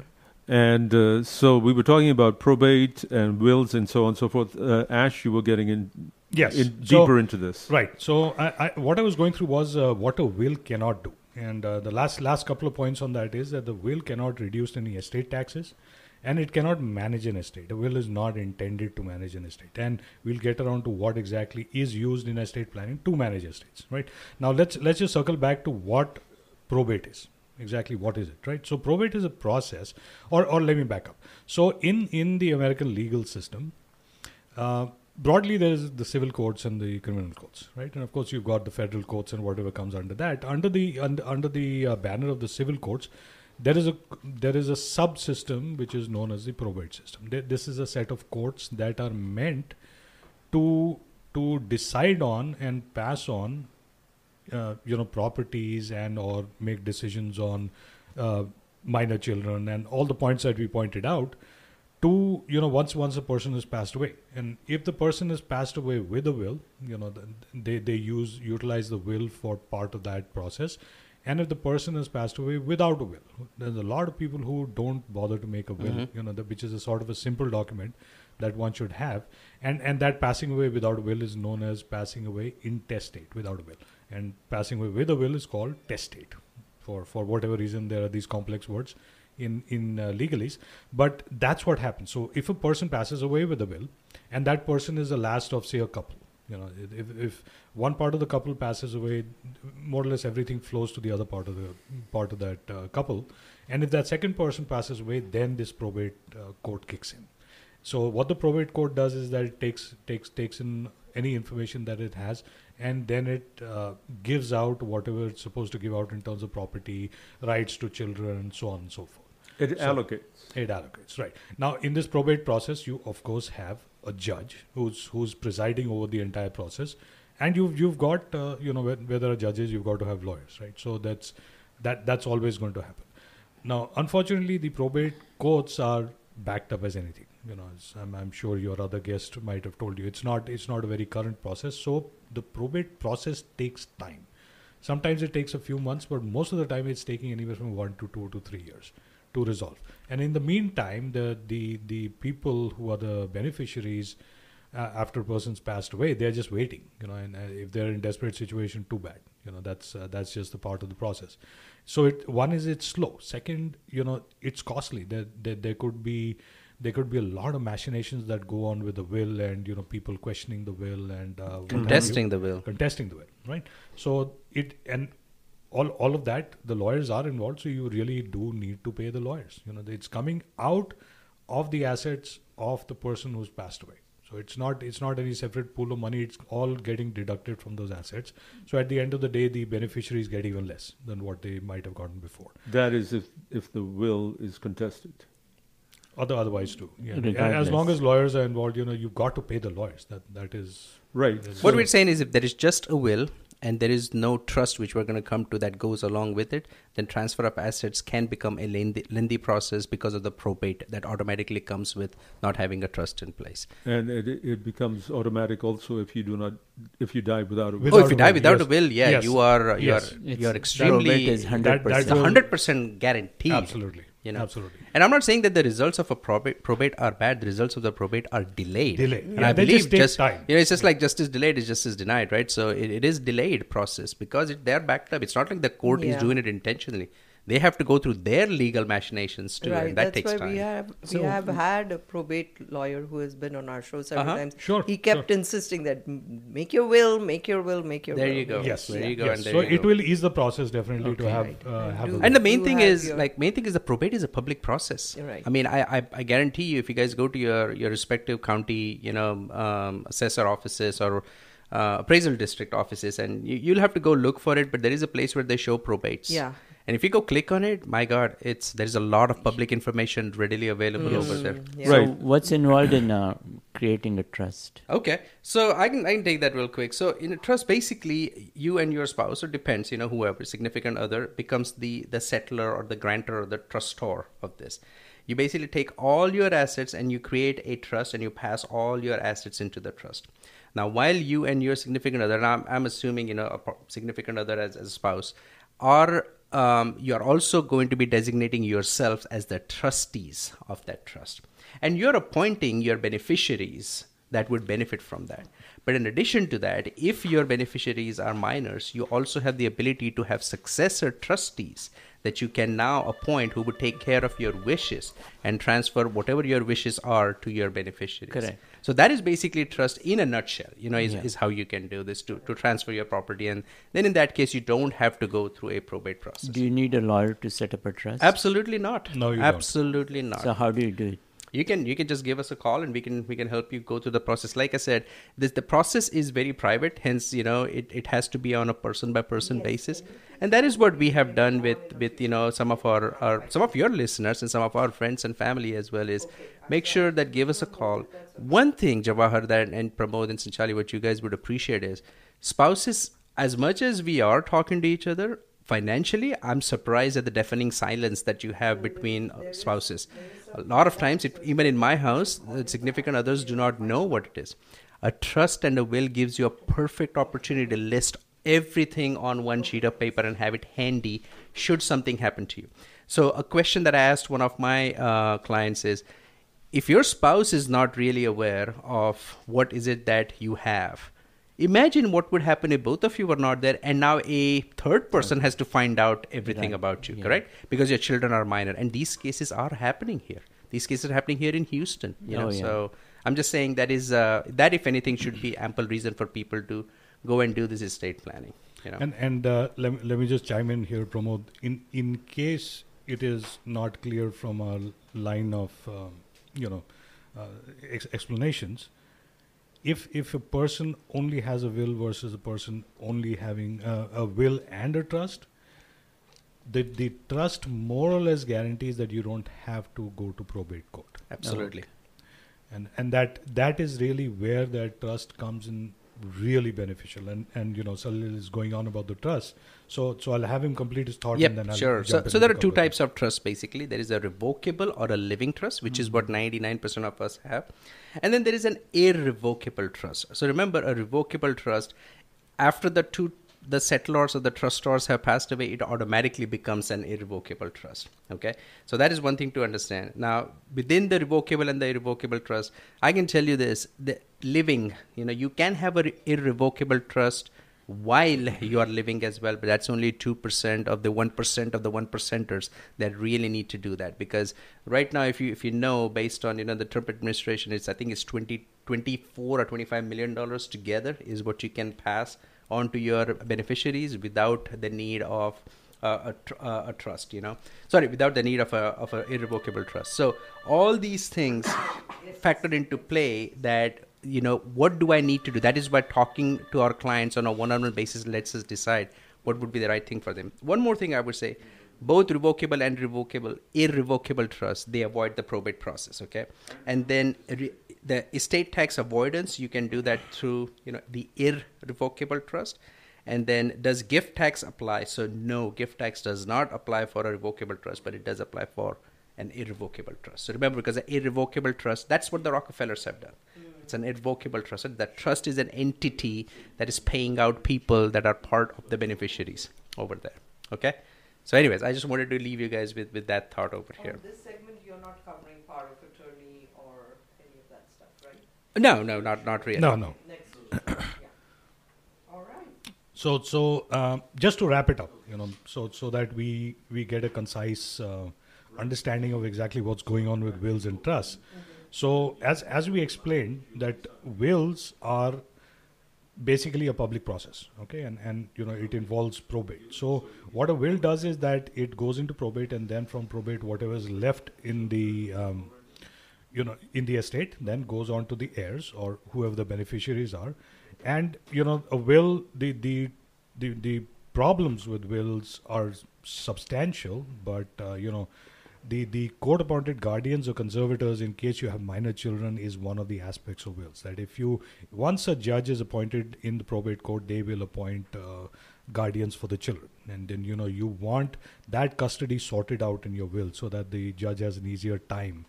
and uh, so we were talking about probate and wills and so on and so forth. Uh, Ash, you were getting in, Yes, in so- deeper into this. Right. So I, I, what I was going through was uh, what a will cannot do, and uh, the last last couple of points on that is that the will cannot reduce any estate taxes, and it cannot manage an estate. A will is not intended to manage an estate, and we'll get around to what exactly is used in estate planning to manage estates. Right. Now let's let's just circle back to what probate is exactly what is it right so probate is a process or or let me back up so in in the american legal system uh, broadly there's the civil courts and the criminal courts right? And of course you've got the federal courts and whatever comes under that. Under the under, under the uh, banner of the civil courts there is a there is a subsystem which is known as the probate system. Th- this is a set of courts that are meant to to decide on and pass on uh, you know properties and or make decisions on uh, minor children and all the points that we pointed out to you know once once a person has passed away. And if the person has passed away with a will you know they they use utilize the will for part of that process. And if the person has passed away without a will there's a lot of people who don't bother to make a will Mhm. you know the, which is a sort of a simple document that one should have. And and that passing away without a will is known as passing away intestate without a will. And passing away with a will is called testate for for whatever reason there are these complex words in in uh, legalese but that's what happens. So if a person passes away with a will and that person is the last of say a couple you know if, if one part of the couple passes away more or less everything flows to the other part of the part of that uh, couple. And if that second person passes away then this probate uh, court kicks in. So what the probate court does is that it takes takes takes in any information that it has and then it uh, gives out whatever it's supposed to give out in terms of property rights to children and so on and so forth It So- allocates. it allocates right. Now in this probate process you of course have a judge who's who's presiding over the entire process. And you've you've got uh, you know where, where there are judges you've got to have lawyers right. So that's that that's always going to happen. Now unfortunately the probate courts are backed up as anything you know. As I'm, I'm sure your other guest might have told you it's not it's not a very current process. So the probate process takes time. Sometimes it takes a few months but most of the time it's taking anywhere from one to two to three years to resolve. And in the meantime the the the people who are the beneficiaries uh, after a person's passed away they're just waiting you know and uh, if they're in desperate situation too bad. You know that's uh, that's just a part of the process. So it one is it's slow. Second you know it's costly. There there, there could be there could be a lot of machinations that go on with the will and you know people questioning the will and uh, have you. Contesting the will. contesting the will right? So it and all all of that the lawyers are involved so you really do need to pay the lawyers. You know it's coming out of the assets of the person who's passed away. So it's not it's not any separate pool of money it's all getting deducted from those assets. So at the end of the day the beneficiaries get even less than what they might have gotten before. That is if if the will is contested. other otherwise too. Yeah. As long as lawyers are involved you know you've got to pay the lawyers. That that is Right. is- What we're saying is, if there is just a will and there is no trust which we're going to come to that goes along with it, then transfer of assets can become a lengthy, lengthy process because of the probate that automatically comes with not having a trust in place. And it, it becomes automatic also if you do not, if you die without a will. oh, if you die without yes. a will, yeah, Yes. you are you Yes. are It's- you are extremely probate is 100%. It's that will- hundred percent guaranteed. absolutely You know, absolutely And I'm not saying that the results of a probate, probate are bad. The results of the probate are delayed. Delayed. And Yeah, I believe just just time. you know, it's just like justice delayed is justice denied, right? So it, it is delayed process because it, they're backed up. It's not like the court is doing it intentionally. They have to go through their legal machinations too, right, and that that's takes why time. we have we have had a probate lawyer who has been on our show several Uh-huh. times. Sure, he kept insisting that make your will, make your will, make your There will. you go. yes There you go, yes. and there so you it go. will ease the process definitely to have Right. uh, have Do- a And the main thing is your- like main thing is the probate is a public process. You're right. I mean, I, I I guarantee you, if you guys go to your your respective county, you know, um, assessor offices or uh, appraisal district offices, and you, you'll have to go look for it. But there is a place where they show probates. Yeah. And if you go click on it, my God, it's there's a lot of public information readily available over there. Mm, yeah. So what's involved in uh, creating a trust? Okay, so I can I can take that real quick. So in a trust, basically, you and your spouse, or depends, you know, whoever significant other becomes the the settlor or the grantor or the trustor of this. You basically take all your assets and you create a trust and you pass all your assets into the trust. Now, while you and your significant other, and I'm, I'm assuming you know a significant other as, as a spouse, are um, you are also going to be designating yourselves as the trustees of that trust, and you're appointing your beneficiaries that would benefit from that. But in addition to that, if your beneficiaries are minors, you also have the ability to have successor trustees that you can now appoint who would take care of your wishes and transfer whatever your wishes are to your beneficiaries. Correct. So that is basically trust in a nutshell, you know, is, Yeah. is how you can do this to, to transfer your property. And then in that case, you don't have to go through a probate process. Do you need a lawyer to set up a trust? Absolutely not. No, you don't. Absolutely not. So how do you do it? You can you can just give us a call and we can we can help you go through the process. Like i said this the process is very private hence you know it, it has to be on a person by person basis. And that is what we have done with with you know some of our, our some of your listeners and some of our friends and family as well is make sure that give us a call. One thing jawahar that and pramod and sanchali what you guys would appreciate is spouses as much as we are talking to each other financially i'm surprised at the deafening silence that you have between uh, spouses. A lot of times it, even in my house significant others do not know what it is. A trust and a will gives you a perfect opportunity to list everything on one sheet of paper and have it handy should something happen to you. So a question that i asked one of my uh, clients is if your spouse is not really aware of what is it that you have imagine what would happen if both of you were not there and now a third person has to find out everything Right. about you Yeah. correct because your children are minor and these cases are happening here these cases are happening here in houston you know Oh, yeah. so i'm just saying that is uh, that if anything should be ample reason for people to go and do this estate planning you know And and uh, let, me- let me just chime in here, Pramod. In in case it is not clear from our line of um, you know uh, ex- explanations, if if a person only has a will versus a person only having uh, a will and a trust, the the trust more or less guarantees that you don't have to go to probate court. absolutely and and that that is really where that trust comes in really beneficial and and you know Salil is going on about the trust so so I'll have him complete his thought Yep, and then I'll sure. So, so there are two types of trust basically. There is a revocable or a living trust, which is mm-hmm. what 99% of us have. And then there is an irrevocable trust. So remember, a revocable trust, after the two the settlors or the trustors have passed away, it automatically becomes an irrevocable trust. Okay, so that is one thing to understand. Now, within the revocable and the irrevocable trust, I can tell you this: the living, you know, you can have an irrevocable trust while you are living as well but that's only 2% of the 1% of the 1 percenters that really need to do that because right now if you if you know based on you know the trump administration it's i think it's 20 24 or 25 million dollars together is what you can pass on to your beneficiaries without the need of a, uh, a trust you know? Sorry without the need of a of an irrevocable trust. So all these things factored into play that you know what do i need to do? That is why talking to our clients on a one-on-one basis lets us decide what would be the right thing for them. One more thing i would say both revocable and revocable irrevocable trust they avoid the probate process okay? And then re- the estate tax avoidance you can do that through you know the irrevocable trust. And then does gift tax apply? So no gift tax does not apply for a revocable trust but it does apply for an irrevocable trust. So remember because an irrevocable trust that's what the rockefellers have done. Mm. It's an irrevocable trust. That trust is an entity that is paying out people that are part of the beneficiaries over there okay so anyways i just wanted to leave you guys with with that thought over here this segment, you're not covering power of attorney or any of that stuff, right? no no not not really no no Next week. yeah. All right. so so um, just to wrap it up you know so so that we we get a concise uh, understanding of exactly what's going on with wills and trusts so as as we explained that wills are basically a public process okay? And and you know it involves probate. So what a will does is that it goes into probate and then from probate whatever is left in the um, you know in the estate then goes on to the heirs or whoever the beneficiaries are. And you know a will the the the, the problems with wills are substantial but uh, you know the the court appointed guardians or conservators in case you have minor children is one of the aspects of wills. That if you once a judge is appointed in the probate court they will appoint uh, guardians for the children. And then you know you want that custody sorted out in your will so that the judge has an easier time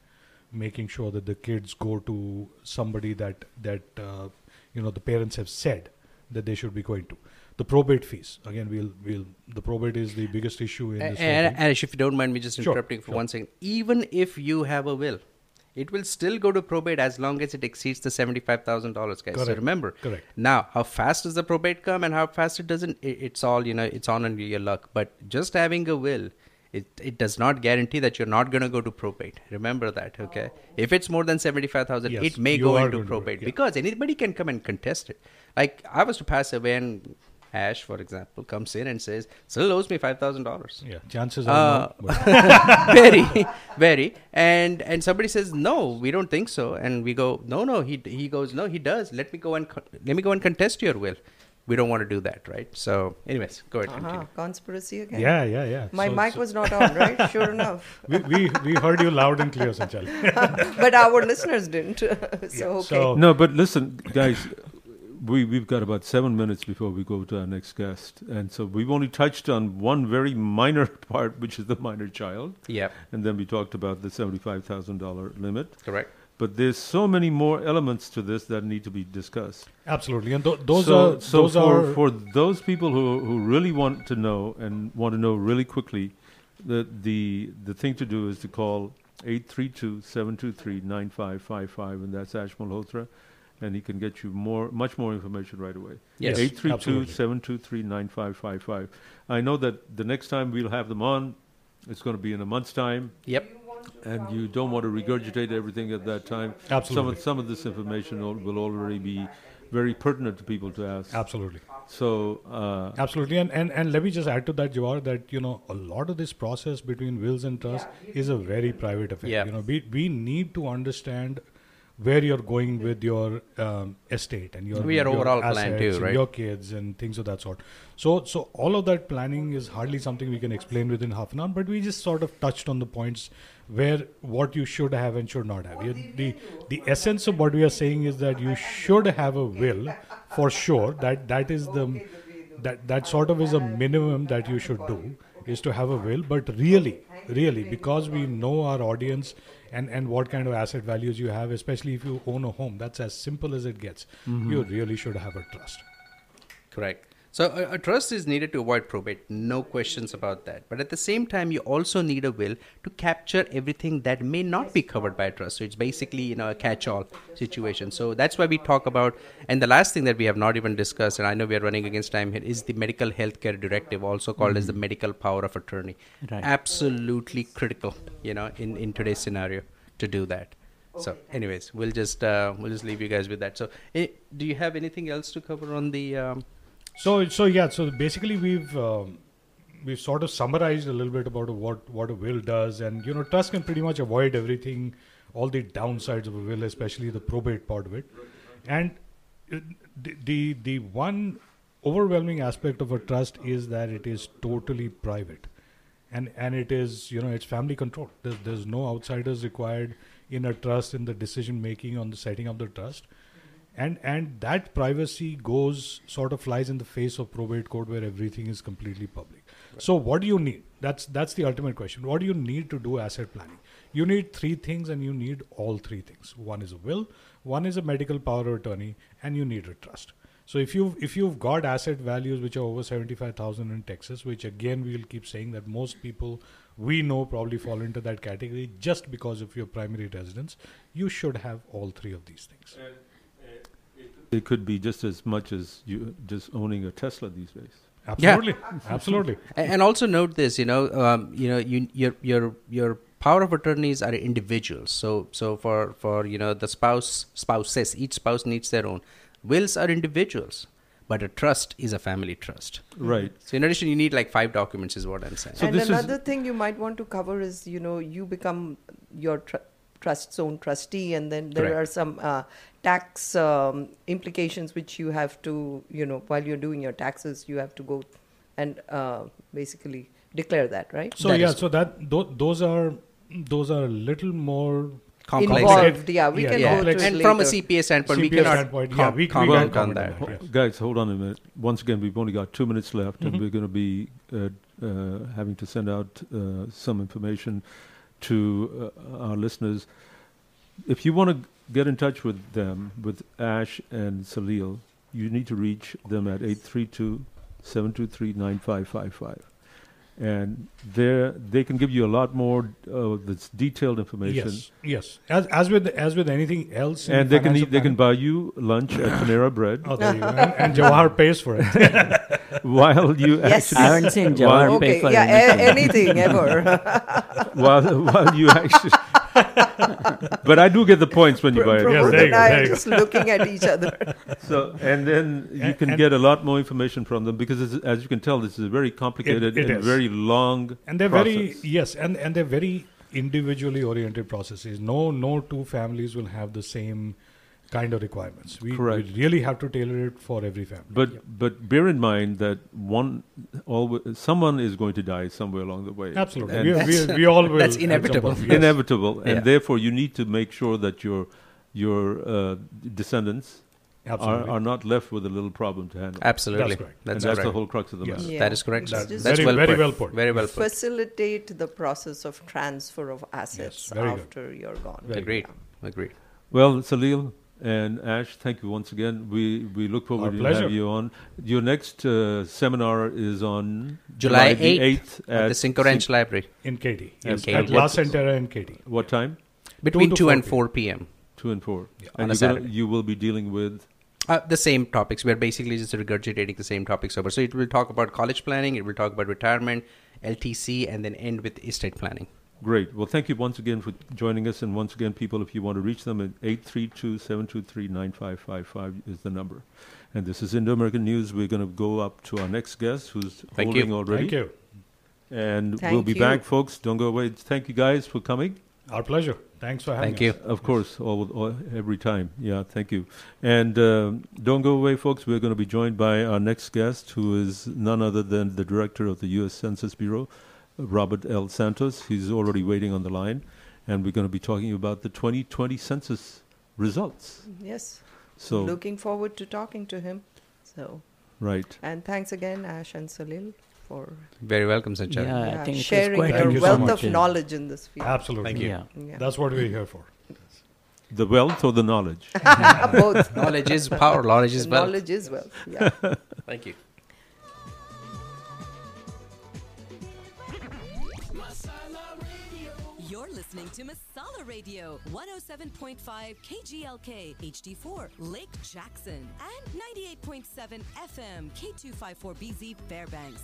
making sure that the kids go to somebody that that uh, you know the parents have said that they should be going to the probate fees again we'll we'll the probate is the biggest issue in this And, and if you don't mind me just Sure, interrupting for sure. one second, even if you have a will, it will still go to probate as long as it exceeds the seventy-five thousand dollars, guys. So remember, correct. Now, how fast does the probate come and how fast it doesn't? i it's all you know. It's on your luck. But just having a will, it it does not guarantee that you're not going to go to probate. Remember that, okay? If it's more than seventy-five thousand, Yes, it may go into probate yeah. because anybody can come and contest it. Like I was to pass away and. Ash, for example, comes in and says, "Still owes me five thousand dollars." Yeah, chances Uh, are no, but- very, very. And and somebody says, "No, we don't think so," and we go, "No, no." He he goes, "No, he does. Let me go and co- let me go and contest your will." We don't want to do that, right? So, anyways, go ahead. Uh-huh. Conspiracy again. Yeah, yeah, yeah. My So- mic so- was not on, right? Sure enough. we, we we heard you loud and clear, Sanchali. but our listeners didn't. so, okay. No, but listen, guys, we we've got about seven minutes before we go to our next guest, and so we've only touched on one very minor part, which is the minor child. Yep. And then we talked about the seventy-five thousand dollar limit. Correct. But there's so many more elements to this that need to be discussed. Absolutely, and th- those so, are so those for, are for those people who who really want to know and want to know really quickly, the the the thing to do is to call 832-723-9555 and that's Ash Malhotra and he can get you more much more information right away. Yes, 832-723-9555. I know that the next time we'll have them on it's going to be in a month's time. Yep. And you don't want to regurgitate everything at that time. Absolutely. Some of, some of this information will, will already be very pertinent to people to ask. Absolutely. So, uh, Absolutely, and, and and let me just add to that, Jawahar, that you know a lot of this process between wills and trust is a very private affair. Yeah. You know, we we need to understand where you're going with your um, estate and your We are your overall plan too, assets and right? Your kids and things of that sort. So so all of that planning is hardly something we can explain within half an hour, but we just sort of touched on the points where what you should have and should not have. You- The the essence of what we are saying is that you should have a will for sure. That that is the that that sort of is a minimum that you should do is to have a will but really really because we know our audience and and what kind of asset values you have especially if you own a home that's as simple as it gets. Mm-hmm. You really should have a trust. Correct. So a, a trust is needed to avoid probate, no questions about that. But at the same time, you also need a will to capture everything that may not be covered by a trust. So it's basically you know a catch-all situation. So that's why we talk about. And the last thing that we have not even discussed, and I know we are running against time here, is the medical healthcare directive, also called as the medical power of attorney. Right. Absolutely critical, you know, in in today's scenario to do that. So, anyways, we'll just uh, we'll just leave you guys with that. So, eh, do you have anything else to cover on the? Um, so so yeah so basically we've um, we've sort of summarized a little bit about what what a will does. And you know trust can pretty much avoid everything all the downsides of a will especially the probate part of it. And uh, the the, the one overwhelming aspect of a trust is that it is totally private. And and it is you know it's family control there's, there's no outsiders required in a trust in the decision making on the setting of the trust and and that privacy goes sort of flies in the face of probate court where everything is completely public. So what do you need? That's that's the ultimate question. What do you need to do asset planning? You need three things and you need all three things. One is a will one is a medical power of attorney and you need a trust. So if you if you've got asset values which are over 75000 in texas which again we will keep saying that most people we know probably fall into that category just because of your primary residence you should have all three of these things it could be just as much as you just owning a Tesla these days. Absolutely, absolutely. And also note this, you know, um, you know, you, your your your power of attorneys are individuals. So so for for you know the spouse spouses, each spouse needs their own. Wills are individuals, but a trust is a family trust. Right. So in addition, you need like five documents, is what I'm saying. and another thing you might want to cover is you know you become your tr- trust's own trustee and then there Correct. are some uh, tax um, implications which you have to you know while you're doing your taxes you have to go and uh, basically declare that right So yeah, so that tho- those are those are a little more Complex. Involved, yeah, we can go complex. to it And from a. CPA standpoint, we CPA cannot standpoint, yeah, com- we- we comment can't on that. that. Yes. Guys, hold on a minute. Once again, we've only got two minutes left, and Mhm. we're going to be uh, uh, having to send out uh, some information to uh, our listeners. If you want to get in touch with them, with Ash and Salil, you need to reach them at 832 723 9555. And there, they can give you a lot more of this detailed information. Yes, yes. As as with as with anything else, And they can eat, they can buy you lunch at Panera Bread. Oh, there you go. And, and Jawahar pays for it. while you Yes. actually I haven't seen while- Jawahar Okay, pay for yeah, a- anything. anything ever. while while you actually but I do get the points when you buy it. Yes, there and you go, I there are you go. just looking at each other. So and then you And- can and- get a lot more information from them because it's, as you can tell, this is a very complicated it and is. very long and they're process. very yes, and and they're very individually oriented processes. No, no two families will have the same kind of requirements. We, we really have to tailor it for every family. But Yeah. but bear in mind that one always someone is going to die somewhere along the way. absolutely, And we, we, we all will. That's inevitable. yes. inevitable, and Yeah. therefore you need to make sure that your your uh, descendants are, are not left with a little problem to handle. Absolutely. That's correct. That's, and that's correct. the whole crux of the Yes. matter. Yeah. That is correct. That's That's, just- Very- well very put. well put. Very well put. Facilitate the process of transfer of assets very good. after you're gone. Very Agreed. Agreed. Well, Salil and Ash, thank you once again. We we look forward Our to pleasure. have you on. Your next uh, seminar is on July the 8th at the Cinco Ranch Cin- Library. In Katy, In yes, Katy. at La What- Centera in Katy. What time? Between to 2 and 4 4 p.m. Two and four. Yeah. And On a you're gonna- Saturday. you will be dealing with Uh, the same topics. We're basically just regurgitating the same topics over. So it will talk about college planning, it will talk about retirement, LTC, and then end with estate planning. Great. Well, thank you once again for joining us. And once again, people, if you want to reach them, at 832-723-9555 is the number. And this is Indo-American News. We're going to go up to our next guest, who's Thank holding you. already. Thank you. And Thank we'll be you. back, folks. Don't go away. Thank you guys for coming. Our pleasure. Thanks for having Thank us. you. Of course, all, all, every time. Yeah, thank you. And um, don't go away, folks. We're going to be joined by our next guest, who is none other than the director of the U.S. Census Bureau, Robert L. Santos. He's already waiting on the line. And we're going to be talking about the 2020 census results. Yes. So, Looking forward to talking to him. So, right. and thanks again, Ash and Salil, for Very welcome, Sanchar. Yeah, I think it sharing quite Thank your you so wealth much. of knowledge in this field. Absolutely. Thank you. Yeah. Yeah. That's what we're here for. The wealth or the knowledge? Both. Knowledge is power. Knowledge is wealth. Knowledge is wealth. Yeah. Thank you. Listening to Masala Radio, 107.5 KGLK, HD4, Lake Jackson, and 98.7 FM, K254BZ Fairbanks.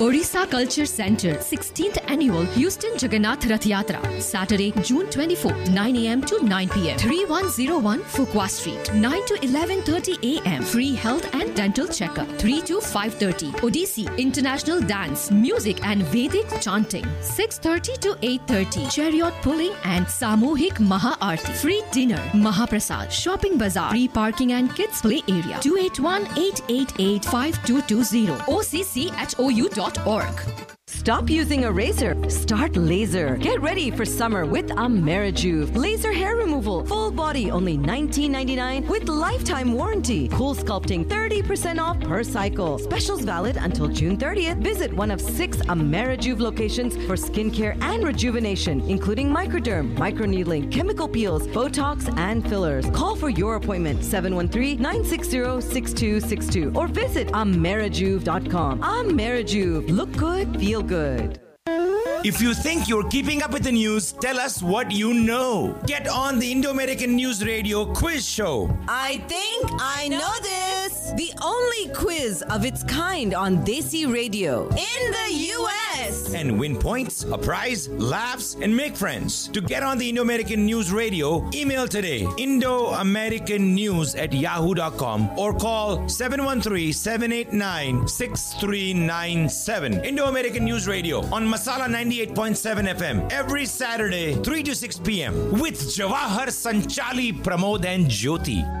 Odisha Culture Center 16th Annual Houston Jagannath Rath Yatra Saturday, June 24, 9 a.m. to 9 p.m. 3101 Fuqua Street 9 to 11:30 a.m. Free health and dental checkup 3 to 5:30 Odissi International Dance Music and Vedic Chanting 6:30 to 8:30 Chariot Pulling and Samohik Maha Aarti Free dinner Mahaprasad Shopping Bazaar Free parking and kids play area 281-888-5220 OCC at OU.org Stop using a razor. Start laser. Get ready for summer with Amerijuve. Laser hair removal. Full body only $19.99 with lifetime warranty. Cool sculpting 30% off per cycle. Specials valid until June 30th. Visit one of six Amerijuve locations for skincare and rejuvenation, including microderm, microneedling, chemical peels, Botox, and fillers. Call for your appointment 713-960-6262 or visit amerijuve.com. Amerijuve. Look good, feel good. If you think you're keeping up with the news, tell us what you know. Get on the Indo American News Radio quiz show. I think I know this. The only quiz of its kind on Desi Radio in the US. And win points, a prize, laughs, and make friends. To get on the Indo American News Radio, email today Indo American News at yahoo.com or call 713 789 6397. Indo American News Radio on Masala 98.7 FM every Saturday, 3 to 6 p.m. with Jawahar Sanchali, Pramod, and Jyoti.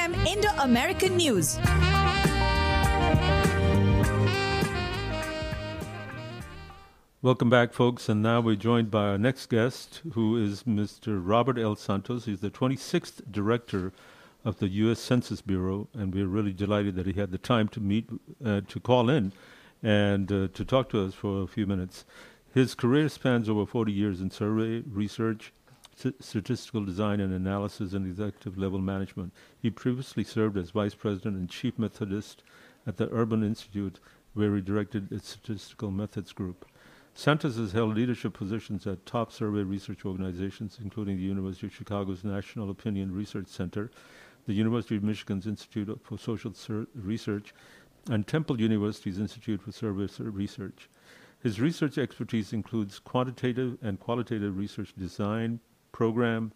Indo American News. Welcome back, folks. And now we're joined by our next guest, who is Mr. Robert L. Santos. He's the 26th director of the U.S. Census Bureau, and we're really delighted that he had the time to meet, uh, to call in, and uh, to talk to us for a few minutes. His career spans over 40 years in survey, research, statistical design and analysis, and executive level management. He previously served as vice president and chief methodist at the Urban Institute, where he directed its statistical methods group. Santos has held leadership positions at top survey research organizations, including the University of Chicago's National Opinion Research Center, the University of Michigan's Institute for Social Sur- Research, and Temple University's Institute for Survey Research. His research expertise includes quantitative and qualitative research design, program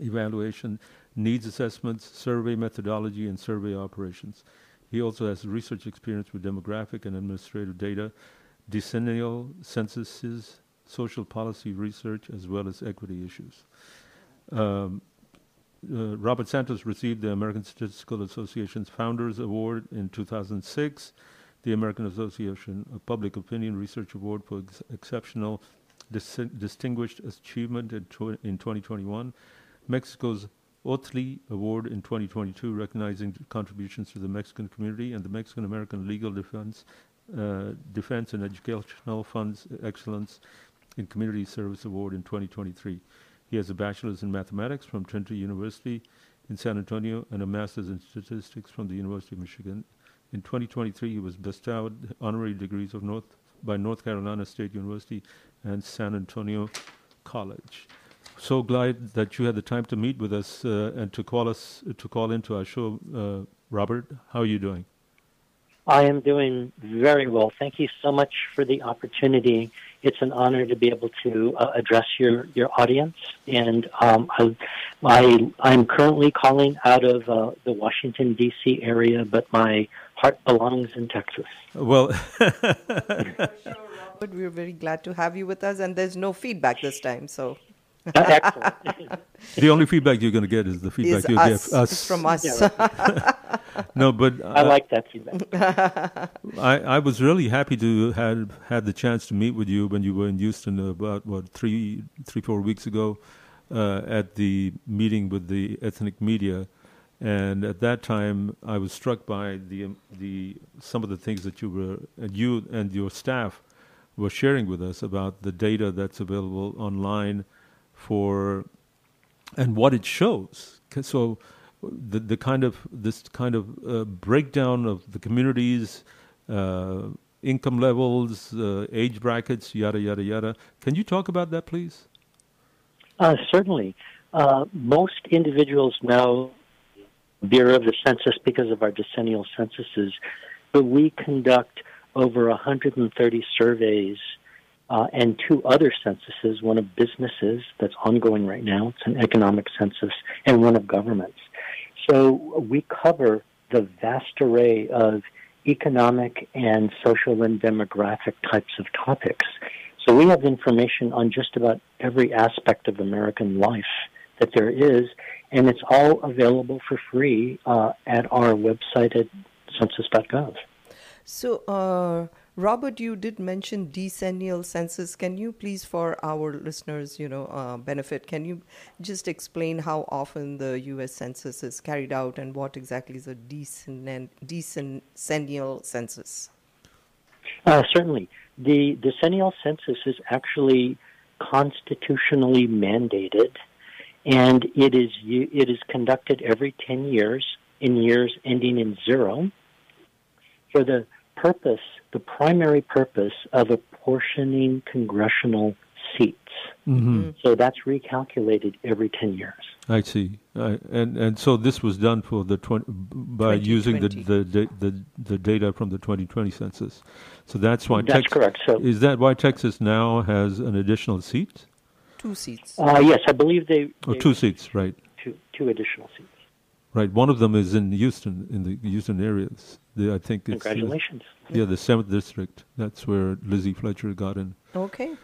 evaluation, needs assessments, survey methodology, and survey operations. He also has research experience with demographic and administrative data, decennial censuses, social policy research, as well as equity issues. Um, uh, Robert Santos received the American Statistical Association's Founders Award in 2006, the American Association of Public Opinion Research Award for ex- exceptional dis- distinguished achievement in, in 2021, Mexico's Ohtli Award in 2022, recognizing contributions to the Mexican community, and the Mexican American Legal Defense uh, Defense and Educational Funds Excellence in Community Service Award in 2023. He has a bachelor's in mathematics from Trinity University in San Antonio and a master's in statistics from the University of Michigan. In 2023, he was bestowed honorary degrees of North by North Carolina State University and San Antonio College. So glad that you had the time to meet with us uh, and to call us to call into our show, uh, Robert. How are you doing? I am doing very well. Thank you so much for the opportunity. It's an honor to be able to uh, address your, your audience. And um, I, I, I'm currently calling out of uh, the Washington, D.C. area, but my heart belongs in Texas. Well, but we're very glad to have you with us, and there's no feedback this time, so. excellent. the only feedback you're going to get is the feedback Is you us. give us. From us. Yeah, no, but I like that feedback. I, I was really happy to had had the chance to meet with you when you were in Houston about what three three four weeks ago uh, at the meeting with the ethnic media, and at that time I was struck by the the some of the things that you were and you and your staff were sharing with us about the data that's available online for and what it shows. So the the kind of this kind of uh, breakdown of the communities, uh, income levels, uh, age brackets, yada yada yada. Can you talk about that, please? Uh, certainly. Uh, most individuals know Bureau of the Census because of our decennial censuses, but we conduct over 130 surveys uh, and two other censuses, one of businesses that's ongoing right now, it's an economic census, and one of governments. So we cover the vast array of economic and social and demographic types of topics. So we have information on just about every aspect of American life that there is, and it's all available for free uh, at our website at census.gov. So, uh, Robert, you did mention decennial census. Can you please, for our listeners, you know, uh, benefit, can you just explain how often the U.S. Census is carried out and what exactly is a decen- decennial census? Uh, certainly. The decennial census is actually constitutionally mandated, and it is it is conducted every ten years in years ending in zero for the purpose, the primary purpose of apportioning congressional seats. Mm-hmm. So that's recalculated every ten years. I see, uh, and and so this was done for the 20, by using the, the the the data from the 2020 census. So that's why that's Texas, correct. So is that why Texas now has an additional seat? Two seats. Uh, yes, I believe they. Oh, they two seats, right? Two two additional seats. Right. One of them is in Houston, in the Houston areas. The, I think it's congratulations. The, yeah, the seventh district. That's where Lizzie Fletcher got in. Okay.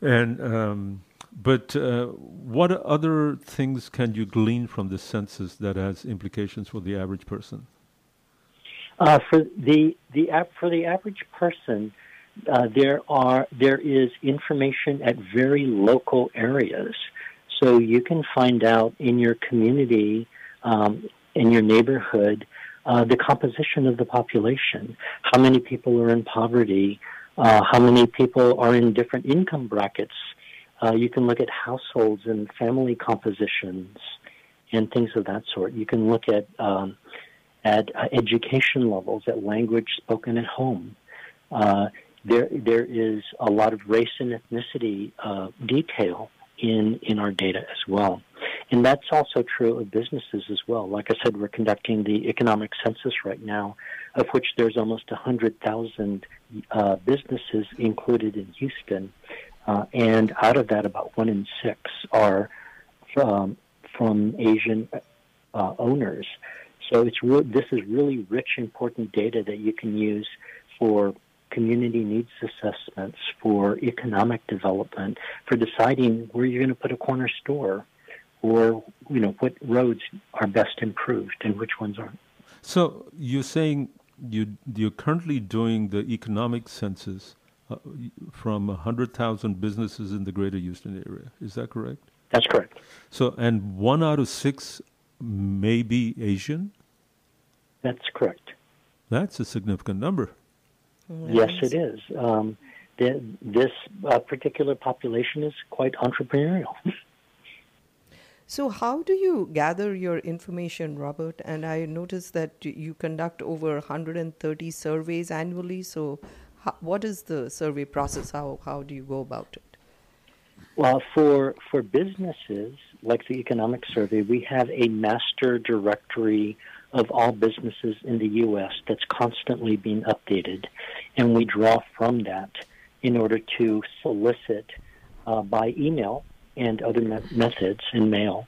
And um, but uh, what other things can you glean from the census that has implications for the average person? Uh, for the the for the average person, uh, there are there is information at very local areas, so you can find out in your community, um, in your neighborhood, uh, the composition of the population, how many people are in poverty, uh, how many people are in different income brackets. Uh, you can look at households and family compositions and things of that sort. You can look at um, at uh, education levels, at language spoken at home. Uh, there, there is a lot of race and ethnicity uh, detail in in our data as well, and that's also true of businesses as well. Like I said, we're conducting the economic census right now, of which there's almost hundred thousand uh, businesses included in Houston, uh, and out of that, about one in six are from from Asian uh, owners. So it's re- this is really rich, important data that you can use for community needs assessments, for economic development, for deciding where you're going to put a corner store, or you know what roads are best improved and which ones aren't. So you're saying you you're currently doing the economic census uh, from hundred thousand businesses in the Greater Houston area. Is that correct? That's correct. So and one out of six may be Asian. That's correct. That's a significant number. Yes, it is. Um, the, this uh, particular population is quite entrepreneurial. So, how do you gather your information, Robert? And I noticed that you conduct over 130 surveys annually. So, how, what is the survey process? How, how do you go about it? Well, for for businesses like the economic survey, we have a master directory of all businesses in the U.S. that's constantly being updated, and we draw from that in order to solicit uh, by email and other me- methods in mail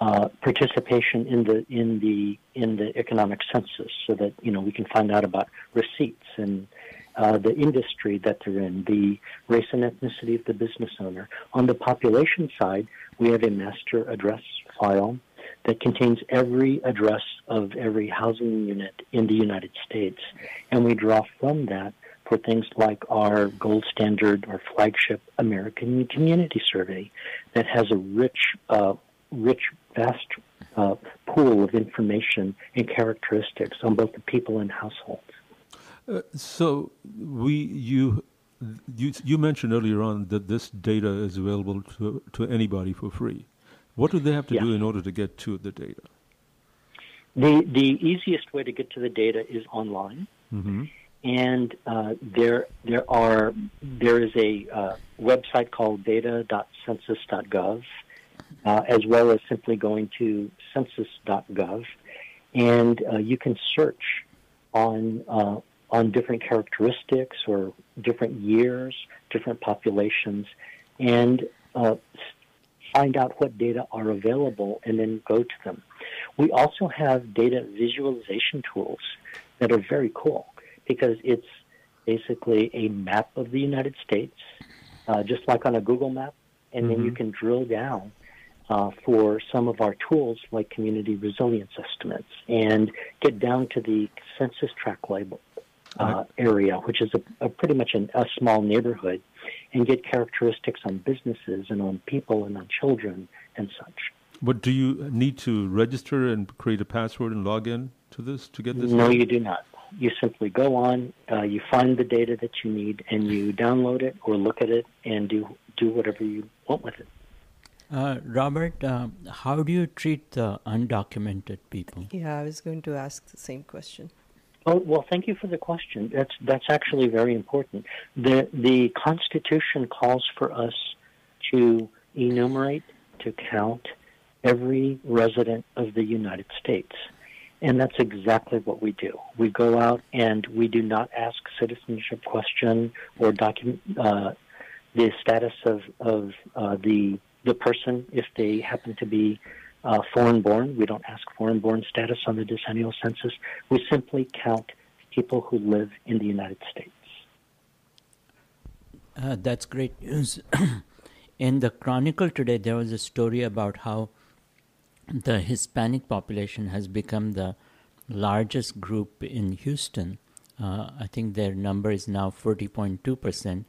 uh, participation in the in the in the economic census, so that you know we can find out about receipts and uh, the industry that they're in, the race and ethnicity of the business owner. On the population side, we have a master address file that contains every address of every housing unit in the United States, and we draw from that for things like our gold standard or flagship American Community Survey that has a rich, uh, rich, vast uh, pool of information and characteristics on both the people and households. Uh, so we you you you mentioned earlier on that this data is available to to anybody for free. What do they have to Yeah. do in order to get to the data? The the easiest way to get to the data is online. Mm-hmm. and uh, there there are there is a uh, website called data.census.gov, uh, as well as simply going to census.gov, and uh, you can search on uh, on different characteristics or different years, different populations, and uh, find out what data are available, and then go to them. We also have data visualization tools that are very cool because it's basically a map of the United States, uh, just like on a Google map, and then you Mhm. can drill down uh, for some of our tools like community resilience estimates and get down to the census tract label uh, area, which is a, a pretty much an, a small neighborhood, and get characteristics on businesses and on people and on children and such. But do you need to register and create a password and log in to this to get this? No, data? you do not. You simply go on, uh, you find the data that you need, and you download it or look at it and do do whatever you want with it. Uh, Robert, uh, how do you treat the undocumented people? Yeah, I was going to ask the same question. Oh, well, thank you for the question. That's that's actually very important. The the Constitution calls for us to enumerate, to count every resident of the United States. And that's exactly what we do. We go out and we do not ask citizenship question or document uh, the status of of uh, the the person if they happen to be uh, foreign born. We don't ask foreign born status on the decennial census. We simply count people who live in the United States. Uh, that's great news. in the Chronicle today, there was a story about how the Hispanic population has become the largest group in Houston. Uh, I think their number is now 40.2%,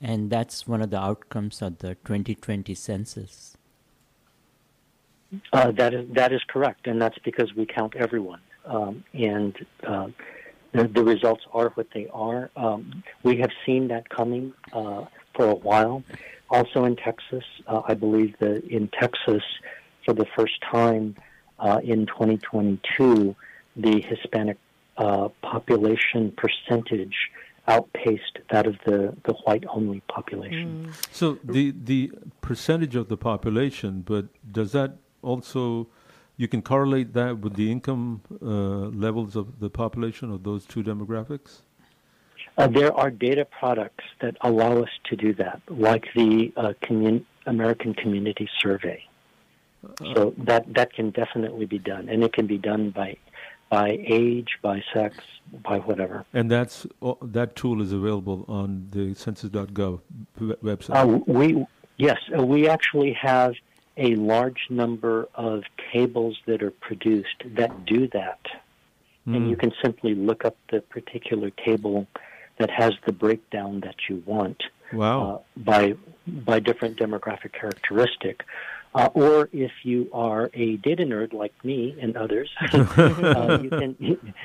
and that's one of the outcomes of the 2020 census. Uh, that is that is correct, and that's because we count everyone, um, and uh, the, the, results are what they are. Um, we have seen that coming uh, for a while. Also in Texas, uh, I believe that in Texas, for the first time uh, in 2022, the Hispanic uh, population percentage outpaced that of the, the white only population. Mm. So the the percentage of the population, but does that also you can correlate that with the income uh, levels of the population of those two demographics? Uh, there are data products that allow us to do that, like the uh, commun- American Community Survey. Uh, so that that can definitely be done, and it can be done by by age, by sex, by whatever. And that's that tool is available on the Census.gov website. Uh, we yes, uh, we actually have a large number of tables that are produced that do that, mm. and you hmm. can simply look up the particular table that has the breakdown that you want. Wow. Uh, by by different demographic characteristic. Uh, or if you are a data nerd like me and others, uh, you can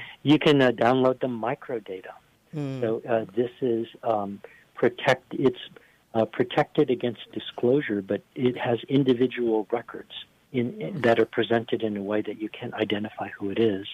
you can uh, download the microdata. Mm. So uh, this is um, protect. It's uh, protected against disclosure, but it has individual records in, in, that are presented in a way that you can identify who it is.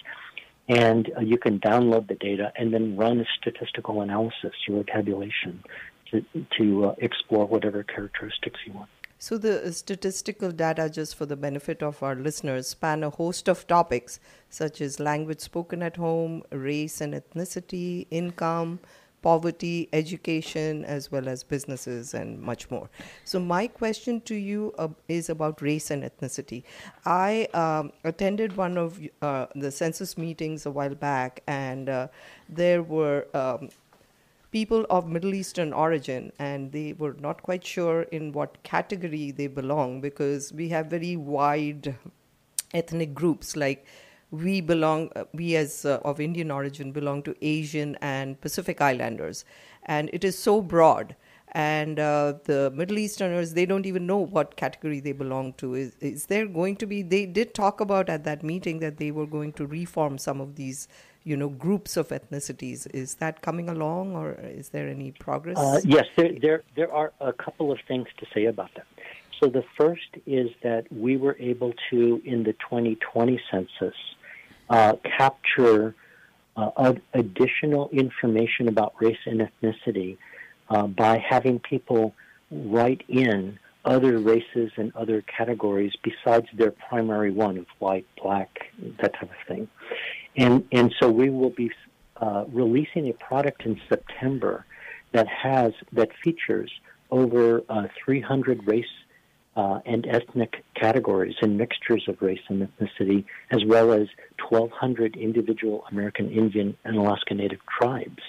And uh, you can download the data and then run a statistical analysis or tabulation to, to explore whatever characteristics you want. So, the statistical data, just for the benefit of our listeners, span a host of topics such as language spoken at home, race and ethnicity, income, poverty, education, as well as businesses and much more. So, my question to you uh, is about race and ethnicity. I um, attended one of uh, the census meetings a while back, and uh, there were um, people of Middle Eastern origin, and they were not quite sure in what category they belong because we have very wide ethnic groups like we belong uh, we as uh, of indian origin belong to asian and pacific islanders and it is so broad and uh, the middle easterners they don't even know what category they belong to is, is there going to be they did talk about at that meeting that they were going to reform some of these you know groups of ethnicities. Is that coming along, or is there any progress? Uh, yes, there, there there are a couple of things to say about that. So the first is that we were able to, in the 2020 census, uh, capture uh, additional information about race and ethnicity uh, by having people write in other races and other categories besides their primary one of white, black, that type of thing. And, and so we will be uh, releasing a product in September that has, that features over uh, 300 race uh, and ethnic categories and mixtures of race and ethnicity, as well as 1,200 individual American Indian and Alaska Native tribes.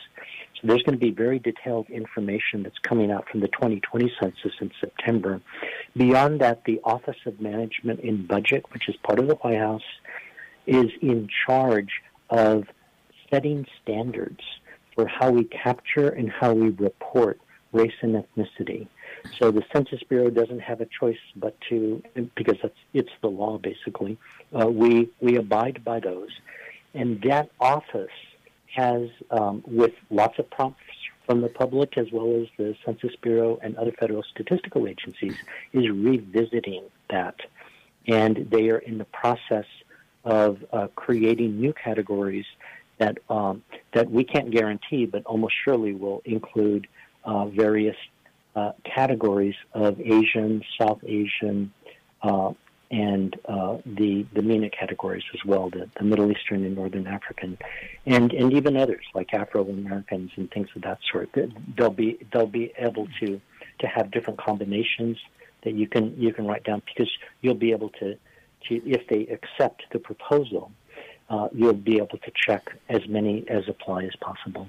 So there's going to be very detailed information that's coming out from the 2020 census in September. Beyond that, the Office of Management and Budget, which is part of the White House, is in charge of setting standards for how we capture and how we report race and ethnicity. So the Census Bureau doesn't have a choice but to, because that's, it's the law basically. Uh, we we abide by those, and that office has, um, with lots of prompts from the public as well as the Census Bureau and other federal statistical agencies, is revisiting that. And they are in the process of uh, creating new categories that um, that we can't guarantee, but almost surely will include uh, various uh, categories of Asian, South Asian, uh, and uh, the the MENA categories as well, the, the Middle Eastern and Northern African, and and even others like Afro Americans and things of that sort. They'll be they'll be able to to have different combinations that you can you can write down because you'll be able to, to if they accept the proposal, uh, you'll be able to check as many as apply as possible.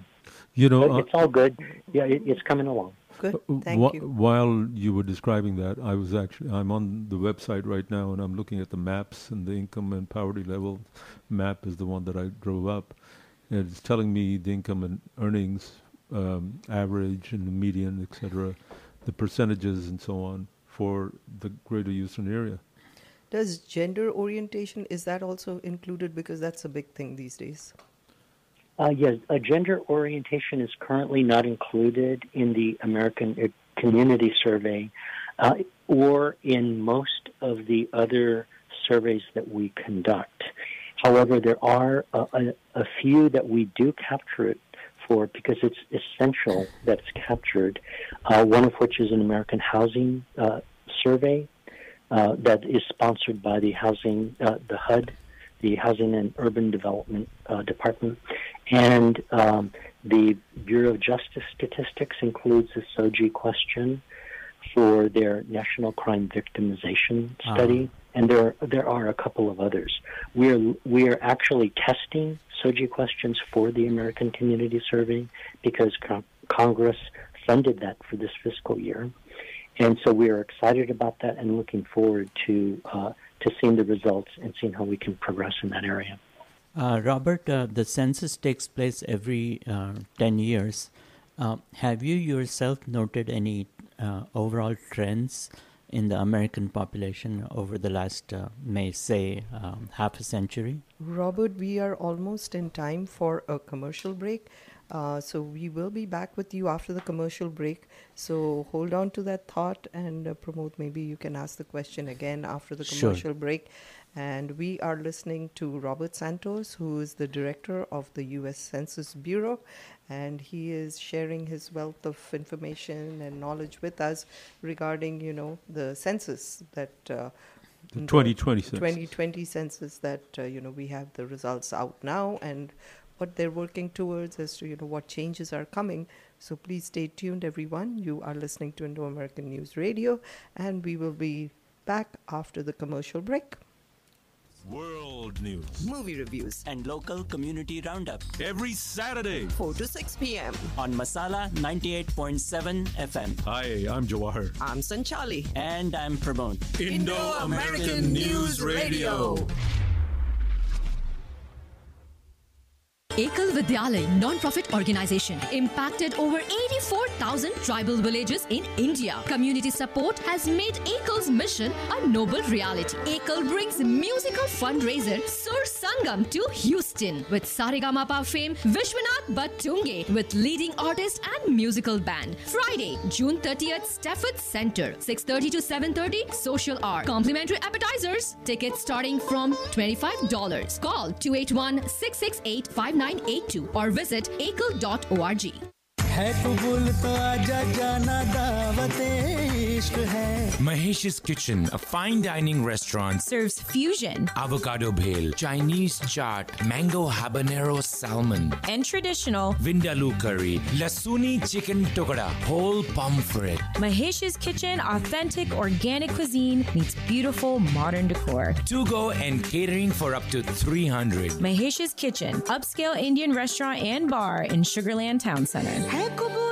You know, but it's all good. Yeah, it, it's coming along. Good. Uh, Thank you. While you were describing that, I was actually I'm on the website right now and I'm looking at the maps and the income and poverty level map is the one that I drove up, and it's telling me the income and earnings um, average and the median, etc., the percentages and so on for the Greater Houston area. Does gender orientation is that also included because that's a big thing these days? Uh, yes, a gender orientation is currently not included in the American uh, Community Survey uh, or in most of the other surveys that we conduct. However, there are a, a, a few that we do capture it for because it's essential that it's captured. Uh, one of which is an American Housing uh, Survey uh, that is sponsored by the Housing, the HUD, the Housing and Urban Development Department, and um, the Bureau of Justice Statistics includes the SOGI question for their National Crime Victimization Study, uh-huh. and there there are a couple of others. We're we're actually testing SOGI questions for the American Community Survey because co- Congress funded that for this fiscal year, and so we are excited about that and looking forward to uh, to seeing the results and seeing how we can progress in that area. Uh, Robert, uh, the census takes place every uh, 10 years. Uh, have you yourself noted any uh, overall trends in the American population over the last, uh, may say, um, half a century? Robert, we are almost in time for a commercial break. So we will be back with you after the commercial break. So hold on to that thought and Pramod. Maybe you can ask the question again after the commercial sure. break. And we are listening to Robert Santos, who is the director of the U.S. Census Bureau, and he is sharing his wealth of information and knowledge with us regarding, you know, the census that. Uh, the 2020 census. 2020 census that uh, you know we have the results out now and what they're working towards as to you know what changes are coming so please stay tuned everyone you are listening to indo american news radio and we will be back after the commercial break World news, movie reviews, and local community roundup. Every Saturday, 4 to 6 p.m. on Masala 98.7 FM. Hi, I'm Jawahar. I'm Sanchali. And I'm Pramod. Indo American News Radio. Ekal Vidyalay non-profit organization impacted over 84,000 tribal villages in India. Community support has made Ekal's mission a noble reality. Ekal brings musical fundraiser Sur Sangam to Houston with Saregamapa fame Vishwanath Bhattunge with leading artist and musical band. Friday, June 30th, Stafford Center, 6:30 to 7:30, social art. Complimentary appetizers. Tickets starting from $25. Call 281 668 5982 or visit ekal.org. है कबूल तो आजा जाना दावते इश्क है Mahesh's Kitchen, a fine dining restaurant, serves fusion, avocado bhel, Chinese chaat, mango habanero salmon, and traditional vindaloo curry, lasuni chicken tukada, whole pomfret. Mahesh's Kitchen, authentic organic cuisine meets beautiful modern decor. To go and catering for up to 300. Mahesh's Kitchen, upscale Indian restaurant and bar in Sugarland Town Center. है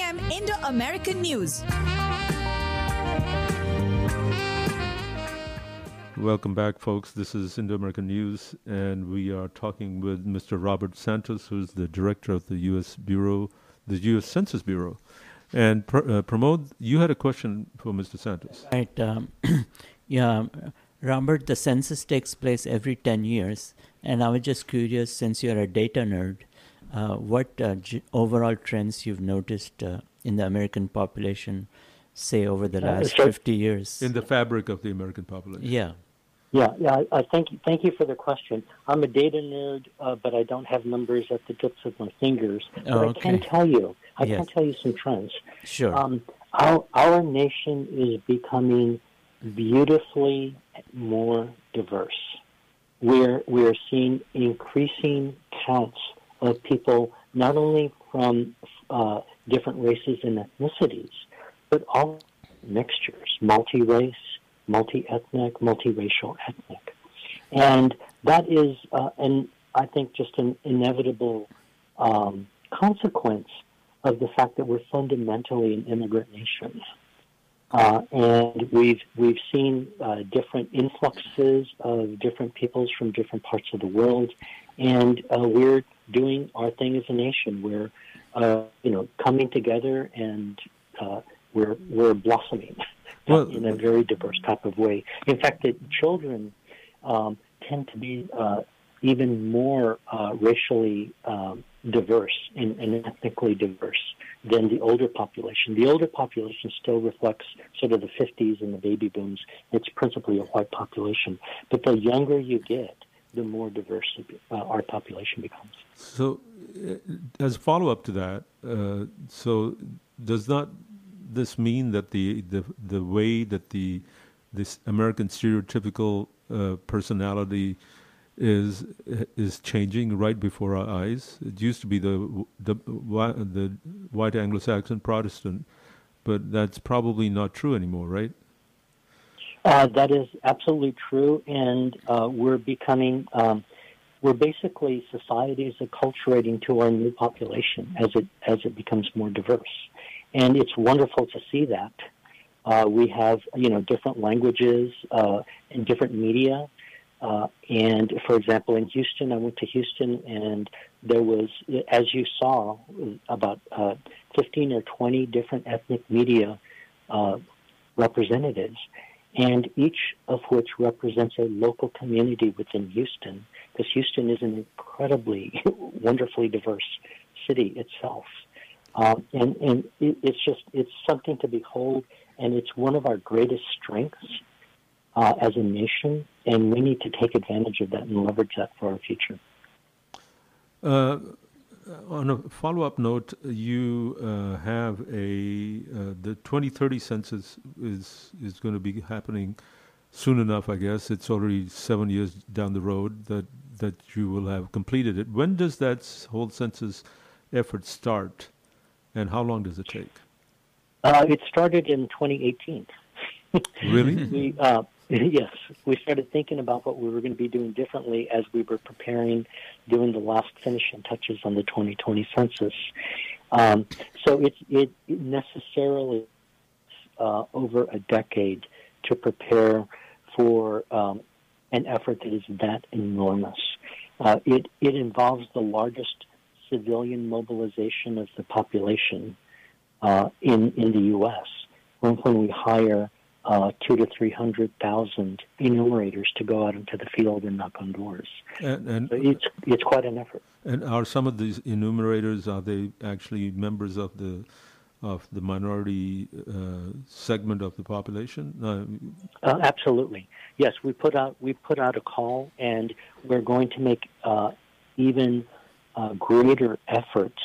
Indo American News. Welcome back, folks. This is Indo American News, and we are talking with Mr. Robert Santos, who's the director of the U.S. Bureau, the U.S. Census Bureau. And Pr- uh, Pramod, you had a question for Mr. Santos. Right. Um, yeah, Robert, the census takes place every 10 years. And I was just curious, since you're a data nerd, what uh, g- overall trends you've noticed uh, in the American population, say, over the Uh, last so- 50 years? In the fabric of the American population. Yeah. Yeah, yeah. I, I thank you. Thank you for the question. I'm a data nerd, uh, but I don't have numbers at the tips of my fingers. But Oh, I can tell you. I Yes. can tell you some trends. Sure. Um, our our nation is becoming beautifully more diverse. We're we're seeing increasing counts of people not only from uh, different races and ethnicities, but all mixtures, multi-race, multi-ethnic, multiracial, ethnic, and that is, uh, and I think just an inevitable um, consequence of the fact that we're fundamentally an immigrant nation. Uh, and we've we've seen uh, different influxes of different peoples from different parts of the world, and uh, we're doing our thing as a nation. We're uh, you know coming together and uh, we're we're blossoming Well- in a very diverse type of way. In fact, that children um, tend to be uh, even more uh, racially um, diverse and, and ethnically diverse than the older population. The older population still reflects sort of the 50s and the baby booms. It's principally a white population. But the younger you get, the more diverse uh, our population becomes. So, uh, as a follow up to that, uh, so does not this mean that the, the the way that the this American stereotypical uh, personality is is changing right before our eyes? It used to be the the the white Anglo-Saxon Protestant, but that's probably not true anymore, right? Uh, that is absolutely true, and uh, we're becoming, um, we're basically society is acculturating to our new population as it as it becomes more diverse, and it's wonderful to see that. Uh, we have you know different languages uh, and different media, uh, and for example, in Houston, I went to Houston, and there was, as you saw, about uh, fifteen or twenty different ethnic media uh, representatives and each of which represents a local community within Houston, because Houston is an incredibly wonderfully diverse city itself. Um, and and it, it's just it's something to behold, and it's one of our greatest strengths uh, as a nation, and we need to take advantage of that and leverage that for our future. Uh, on a follow-up note, you uh, have a uh, the 2030 census is is going to be happening soon enough. I guess it's already seven years down the road that that you will have completed it. When does that whole census effort start, and how long does it take? Uh, it started in 2018. Really? we, uh, yes, we started thinking about what we were going to be doing differently as we were preparing, doing the last finishing touches on the 2020 census. Um, so it, it necessarily uh, over a decade to prepare for um, an effort that is that enormous. Uh, it, it involves the largest civilian mobilization of the population uh, in, in the U.S. When, when we hire uh, two to three hundred thousand enumerators to go out into the field and knock on doors. And, and So it's it's quite an effort. And are some of these enumerators are they actually members of the of the minority uh, segment of the population? Uh, Uh, absolutely, yes. We put out we put out a call, and we're going to make uh, even uh, greater efforts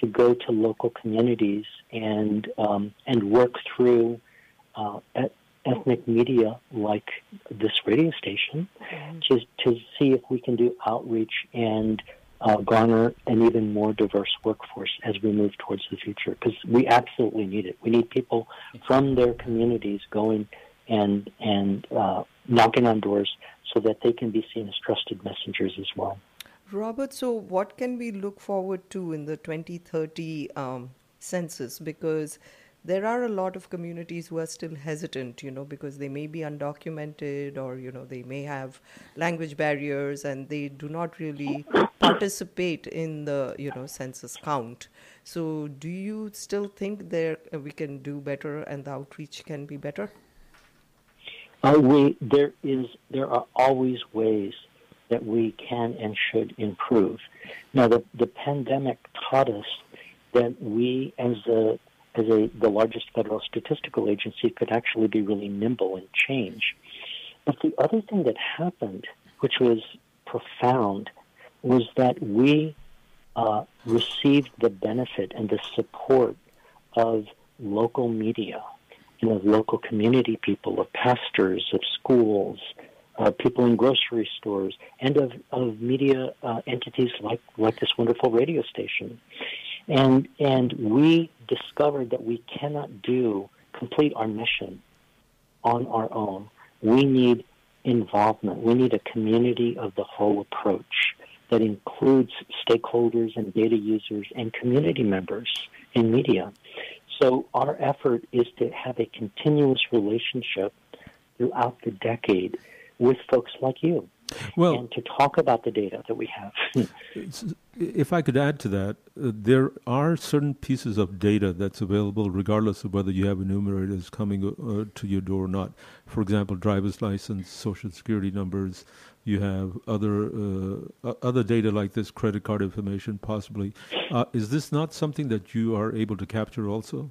to go to local communities and um, and work through uh, ethnic media like this radio station to to see if we can do outreach and uh, garner an even more diverse workforce as we move towards the future because we absolutely need it. We need people from their communities going and and uh, knocking on doors so that they can be seen as trusted messengers as well. Robert, so what can we look forward to in the 2030 um, census? Because there are a lot of communities who are still hesitant, you know, because they may be undocumented or, you know, they may have language barriers and they do not really participate in the, you know, census count. So do you still think there uh, we can do better and the outreach can be better? Uh, we, there is, there are always ways that we can and should improve. Now, the, the pandemic taught us that we, as a as a, the largest federal statistical agency, could actually be really nimble and change. But the other thing that happened, which was profound, was that we uh, received the benefit and the support of local media and of local community people, of pastors, of schools, uh, people in grocery stores, and of, of media uh, entities like, like this wonderful radio station. And, and we discovered that we cannot do, complete our mission on our own. We need involvement. We need a community of the whole approach that includes stakeholders and data users and community members in media. So our effort is to have a continuous relationship throughout the decade with folks like you well, and to talk about the data that we have. if I could add to that, uh, there are certain pieces of data that's available regardless of whether you have enumerators coming uh, to your door or not. For example, driver's license, social security numbers. You have other uh, other data like this, credit card information, possibly. Uh, is this not something that you are able to capture also?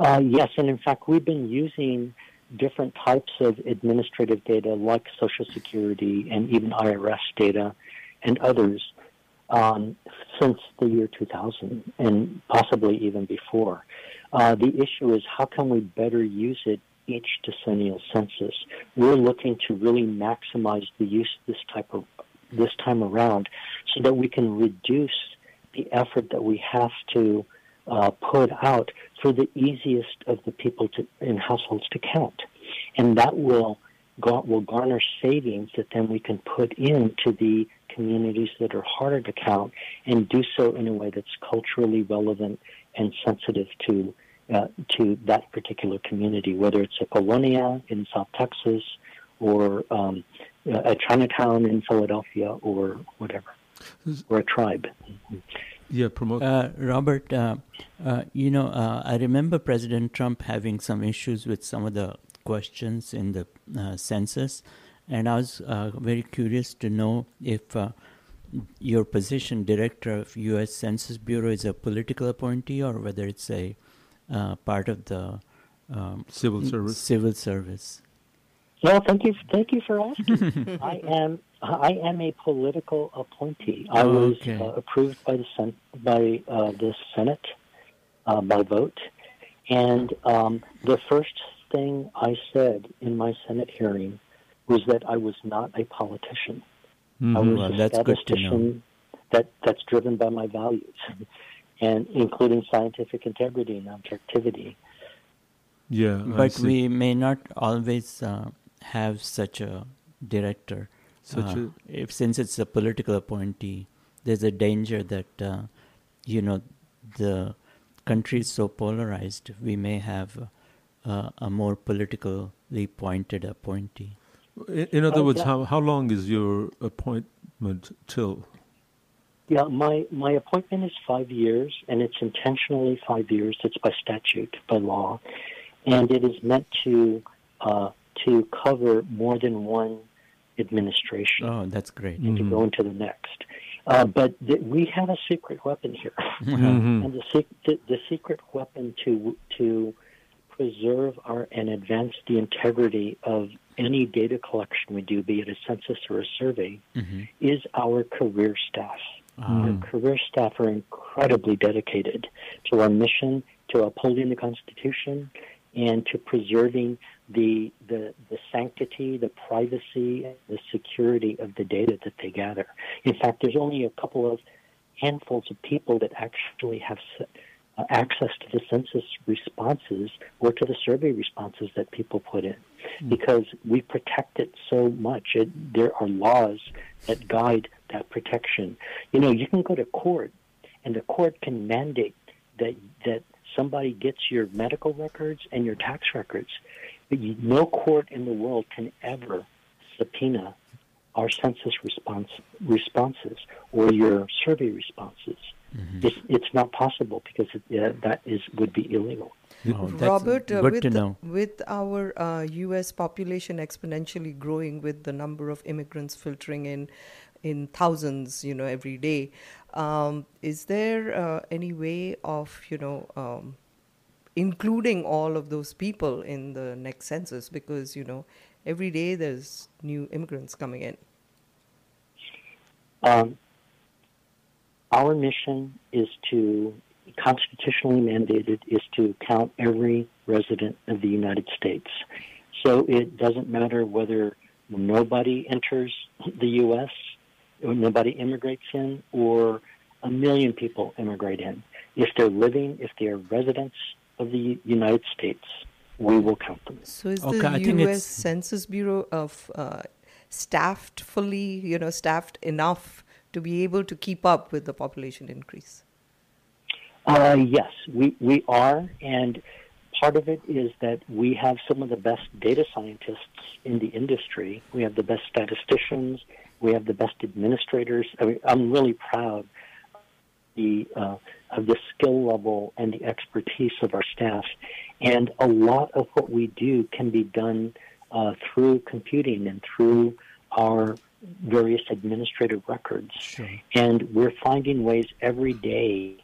Uh, yes, and in fact, we've been using different types of administrative data like Social Security and even IRS data and others um, since the year 2000 and possibly even before. Uh, the issue is how can we better use it each decennial census? We're looking to really maximize the use this type of this time around so that we can reduce the effort that we have to uh, put out for the easiest of the people to, in households to count. And that will, will garner savings that then we can put into the communities that are harder to count and do so in a way that's culturally relevant and sensitive to uh, to that particular community, whether it's a colonia in South Texas or um, a Chinatown in Philadelphia or whatever, or a tribe. Yeah, Pramod. Uh, Robert, uh, uh, you know, uh, I remember President Trump having some issues with some of the questions in the uh, census, and I was uh, very curious to know if your position, director of U.S. Census Bureau, is a political appointee or whether it's a part of the um, civil service. Civil service. Well, thank you, thank you for asking. I am I am a political appointee. I was okay. uh, approved by the Sen- by uh, the Senate uh, by vote, and um, the first thing I said in my Senate hearing was that I was not a politician. Mm-hmm. I was well, a that's statistician that that's driven by my values, and including scientific integrity and objectivity. Yeah, but we may not always uh, have such a director such uh, a if since it's a political appointee, there's a danger that uh, you know the country is so polarized. We may have uh, a more politically pointed appointee. In, in other words, how how long is your appointment till? Yeah, my, my appointment is five years, and it's intentionally five years. It's by statute, by law, and it is meant to uh, to cover more than one administration. Oh, that's great. And mm-hmm. to go into the next. Uh, but th- we have a secret weapon here, mm-hmm. and the, sec- the, the secret weapon to to preserve our and advance the integrity of any data collection we do, be it a census or a survey, mm-hmm. is our career staff. Our career staff are incredibly dedicated to our mission, to upholding the Constitution, and to preserving the, the, the sanctity, the privacy, the security of the data that they gather. In fact, there's only a couple of handfuls of people that actually have uh, access to the census responses or to the survey responses that people put in because we protect it so much. It, there are laws that guide that protection. You know, you can go to court and the court can mandate that that somebody gets your medical records and your tax records. But you, no court in the world can ever subpoena our census response responses or your survey responses. Mm-hmm. It's, it's not possible because it, uh, that is would be illegal. Oh, Robert, uh, good with, to know. with our uh, U.S. population exponentially growing, with the number of immigrants filtering in in thousands, you know, every day, um, is there uh, any way of, you know, um, including all of those people in the next census? Because you know, every day there's new immigrants coming in. Um, our mission is to constitutionally mandated is to count every resident of the United States. So it doesn't matter whether nobody enters the U.S., or nobody immigrates in, or a million people immigrate in. If they're living, if they're residents of the United States, we will count them. So is Okay, I the think U.S. it's- Census Bureau of uh, staffed fully, you know, staffed enough to be able to keep up with the population increase? Uh, yes, we, we are, and part of it is that we have some of the best data scientists in the industry. We have the best statisticians. We have the best administrators. I mean, I'm really proud of the uh, of the skill level and the expertise of our staff, and a lot of what we do can be done uh, through computing and through our various administrative records. And we're finding ways every day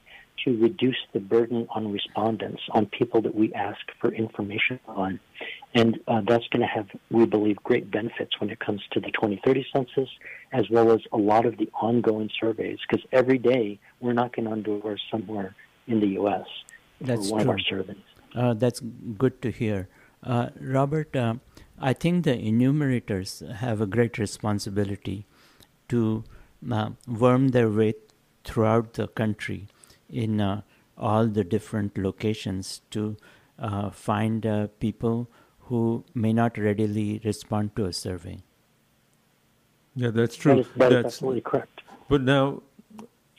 to reduce the burden on respondents, on people that we ask for information on. And uh, that's going to have, we believe, great benefits when it comes to the 2030 census, as well as a lot of the ongoing surveys, because every day we're knocking on doors somewhere in the U.S. That's for one true. of our surveys. Uh, that's good to hear. Uh, Robert, uh, I think the enumerators have a great responsibility to uh, worm their way throughout the country in uh, all the different locations to uh, find uh, people who may not readily respond to a survey. Yeah, that's true. That is, that is that's absolutely correct. But now,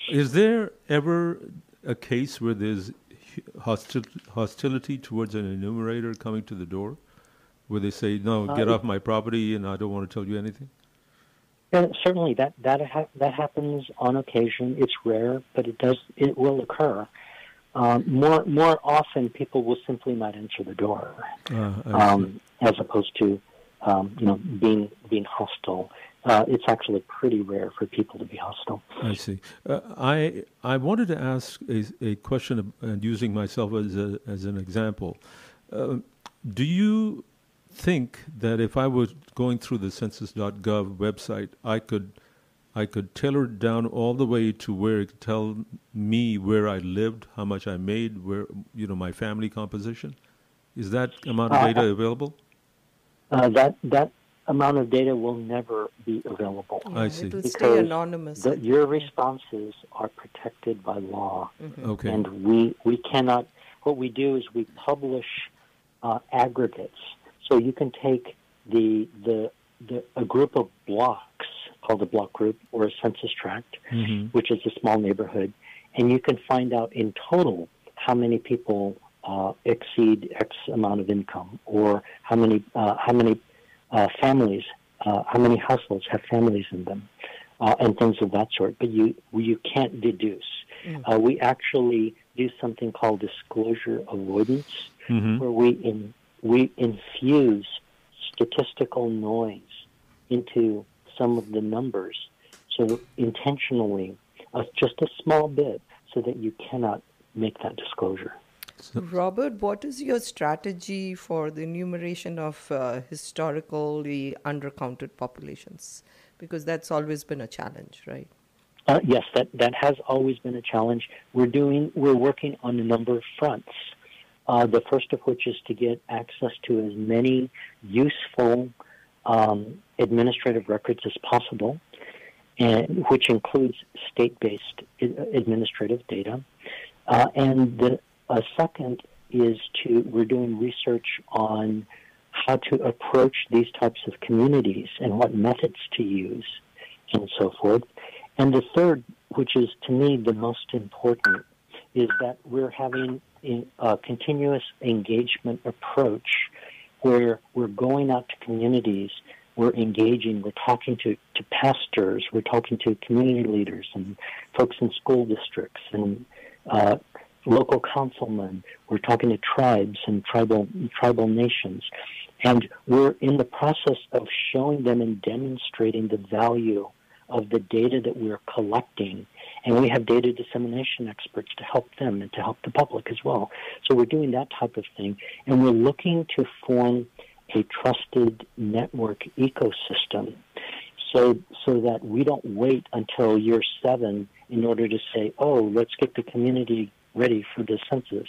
is there ever a case where there's hostil- hostility towards an enumerator coming to the door, where they say, "No, get Uh, off my property, and I don't want to tell you anything"? And certainly, that that ha- that happens on occasion. It's rare, but it does. It will occur. Um, more more often, people will simply not answer the door, Uh, um, as opposed to um, you know being being hostile. Uh, it's actually pretty rare for people to be hostile. I see. Uh, I I wanted to ask a, a question, and using myself as a, as an example. Uh, do you think that if I was going through the Census.gov website, I could I could tailor it down all the way to where it could tell me where I lived, how much I made, where you know my family composition? Is that amount of Uh, data available? Uh, that that amount of data will never be available. I see. It will stay anonymous. the- your responses are protected by law, Mhm. Okay. and we we cannot. What we do is we publish uh, aggregates, so you can take the the the a group of blocks called a block group or a census tract, Mhm. which is a small neighborhood, and you can find out in total how many people uh, exceed X amount of income, or how many uh, how many uh, families, uh, how many households have families in them, uh, and things of that sort. But you you can't deduce. Uh, we actually do something called disclosure avoidance, Mhm. where we in, we infuse statistical noise into some of the numbers, so intentionally, uh, just a small bit, so that you cannot make that disclosure. So, Robert, what is your strategy for the enumeration of uh, historically undercounted populations? Because that's always been a challenge, right? Uh, yes, that, that has always been a challenge. We're doing we're working on a number of fronts. Uh, the first of which is to get access to as many useful um, administrative records as possible, and which includes state-based administrative data. Uh, and the second is to we're doing research on how to approach these types of communities and what methods to use and so forth. And the third, which is to me the most important, is that we're having a continuous engagement approach where we're going out to communities, we're engaging, we're talking to, to pastors, we're talking to community leaders and folks in school districts and uh, local councilmen, we're talking to tribes and tribal tribal nations. And we're in the process of showing them and demonstrating the value of the data that we're collecting. And we have data dissemination experts to help them and to help the public as well. So we're doing that type of thing. And we're looking to form a trusted network ecosystem so, so that we don't wait until year seven in order to say, oh, let's get the community ready for the census.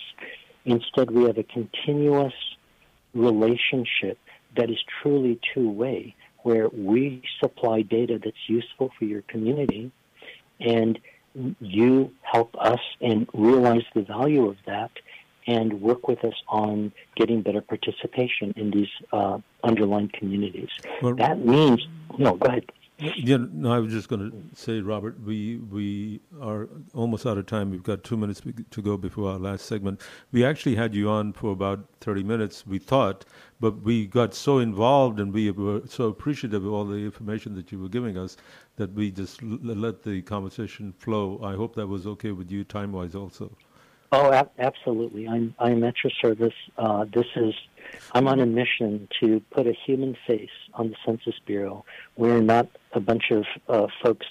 Instead, we have a continuous relationship that is truly two way where we supply data that's useful for your community and you help us and realize the value of that and work with us on getting better participation in these uh, underlying communities. Well, that means, no, go ahead. Yeah, no, I was just going to say, Robert, we we are almost out of time. We've got two minutes to go before our last segment. We actually had you on for about thirty minutes. We thought, but we got so involved and we were so appreciative of all the information that you were giving us that we just l- let the conversation flow. I hope that was okay with you, time wise, also. Oh, ab- absolutely. I'm I'm at your service. Uh, this is I'm on a mission to put a human face on the Census Bureau. We're not a bunch of uh, folks,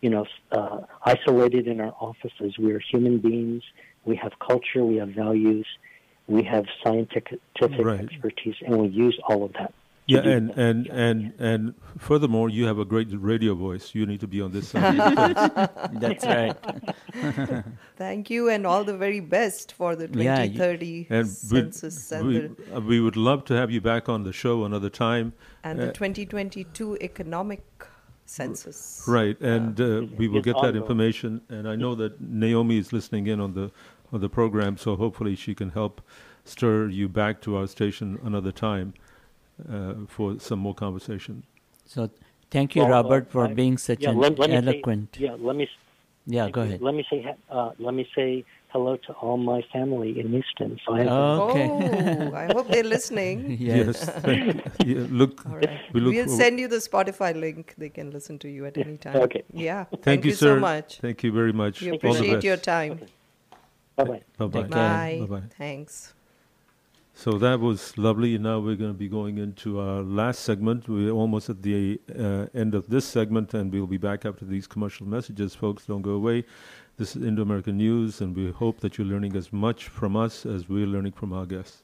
you know, uh, isolated in our offices. We're human beings. We have culture. We have values. We have scientific right. expertise, and we use all of that. Yeah, and, and, and, and furthermore, you have a great radio voice. You need to be on this side. That's right. Thank you, and all the very best for the 2030 yeah, and census. We, and uh, we would love to have you back on the show another time. And uh, the 2022 economic census. Right, and uh, we will get that information. And I know that Naomi is listening in on the on the program, so hopefully she can help stir you back to our station another time uh, for some more conversation. So, thank you, well, Robert, for I, being such yeah, an let, let eloquent. Say, yeah, let me. Yeah, go ahead. Let me say. Uh, let me say hello to all my family in Houston. So I okay. Oh, I hope they're listening. yes. yeah, look, right. we look we'll send you the Spotify link. They can listen to you at any time. Okay. Yeah. Thank, Thank you, you, sir. so much. Thank you very much. We appreciate your time. Okay. Bye-bye. Bye-bye. Bye. Bye-bye. Thanks. So that was lovely. Now we're going to be going into our last segment. We're almost at the uh, end of this segment, and we'll be back after these commercial messages. Folks, don't go away. This is Indo American News, and we hope that you're learning as much from us as we're learning from our guests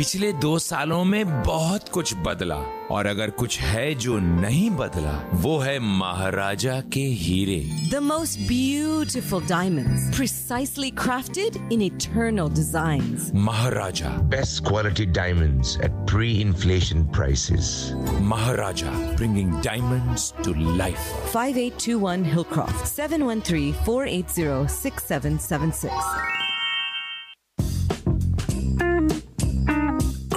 पिछले दो सालों में बहुत कुछ बदला और अगर कुछ है जो नहीं बदला वो है महाराजा के हीरे। The most beautiful diamonds precisely crafted in eternal design Maharaja. Best quality diamonds at pre inflation prices Maharaja bringing diamonds to life 5821 Hillcroft 713 480 6776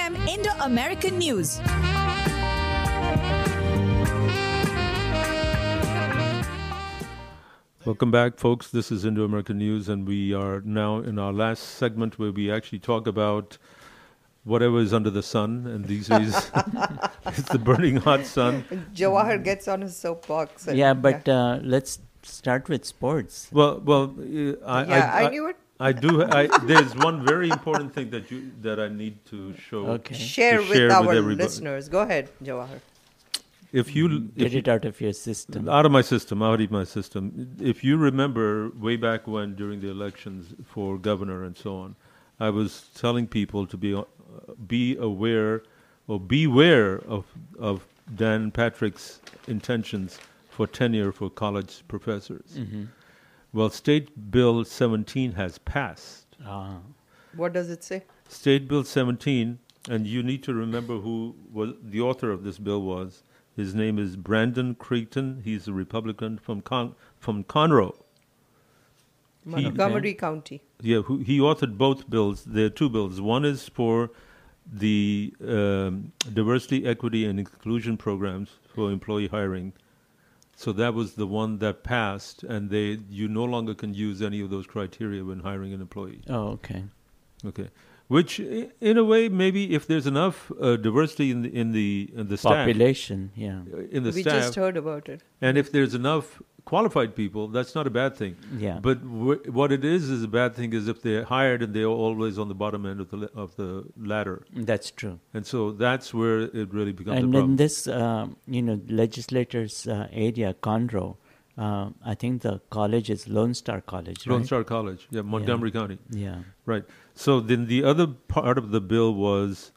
AM Indo American News. Welcome back, folks. This is Indo American News, and we are now in our last segment where we actually talk about whatever is under the sun, and these days it's the burning hot sun. Jawahar gets on his soapbox. And, yeah, but yeah. Uh, let's start with sports. Well, well, uh, I, yeah, I, I, I knew it. I do. I, there's one very important thing that you that I need to show. Okay. to share with our everybody. listeners. Go ahead, Jawahar. If you Get if you- it out of your system. out of my system, out of my system. If you remember way back when during the elections for governor and so on, I was telling people to be uh, be aware or beware of of Dan Patrick's intentions for tenure for college professors. Mhm. Well, State Bill 17 has passed. Ah. What does it say? State Bill 17, and you need to remember who was the author of this bill was. His name is Brandon Creighton. He's a Republican from Con- from Conroe. He- Montgomery County. Yeah, who, he authored both bills. There are two bills. One is for the um, diversity, equity, and inclusion programs for employee hiring. So that was the one that passed, and they you no longer can use any of those criteria when hiring an employee. Oh, okay. Okay. Which, in a way, maybe if there's enough uh, diversity in the in the in the staff, Population, yeah. in the We staff, just heard about it. and if there's enough qualified people, that's not a bad thing. Yeah. But wh- what it is is a bad thing is if they're hired and they're always on the bottom end of the of the ladder. That's true. And so that's where it really becomes a and in this, uh, you know, legislators' uh, area, Conroe, uh, I think the college is Lone Star College, Lone? Star College, yeah, Montgomery County. Yeah. Right. So then the other part of the bill was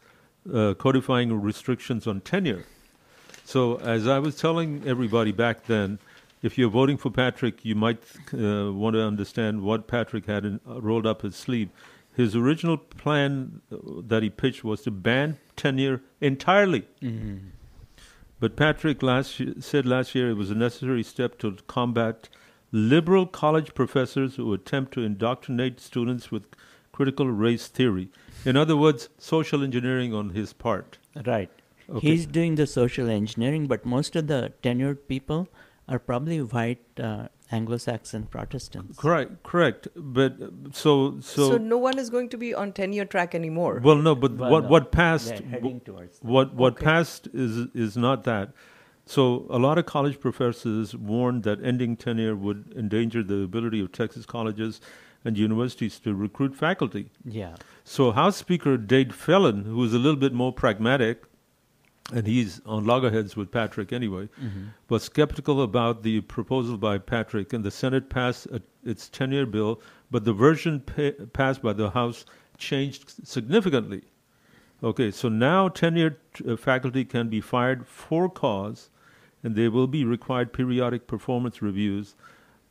uh, codifying restrictions on tenure. So as I was telling everybody back then, if you're voting for Patrick, you might uh, want to understand what Patrick had in, uh, rolled up his sleeve. His original plan uh, that he pitched was to ban tenure entirely. Mhm. But Patrick last year, said last year it was a necessary step to combat liberal college professors who attempt to indoctrinate students with critical race theory. In other words, social engineering on his part. Right. Okay. He's doing the social engineering, but most of the tenured people are probably white uh, Anglo-Saxon Protestants. Correct, correct. But uh, so so, So, no one is going to be on tenure track anymore. Well, no, but Well, what no. what passed? They're heading towards that. what what Okay. passed is is not that. So a lot of college professors warned that ending tenure would endanger the ability of Texas colleges and universities to recruit faculty. Yeah. So House Speaker Dade Phelan, who is a little bit more pragmatic, and he's on loggerheads with Patrick anyway, Mhm. was skeptical about the proposal by Patrick, and the Senate passed a, its tenure bill, but the version pa- passed by the House changed significantly. Okay, so now tenured uh, faculty can be fired for cause, and there will be required periodic performance reviews.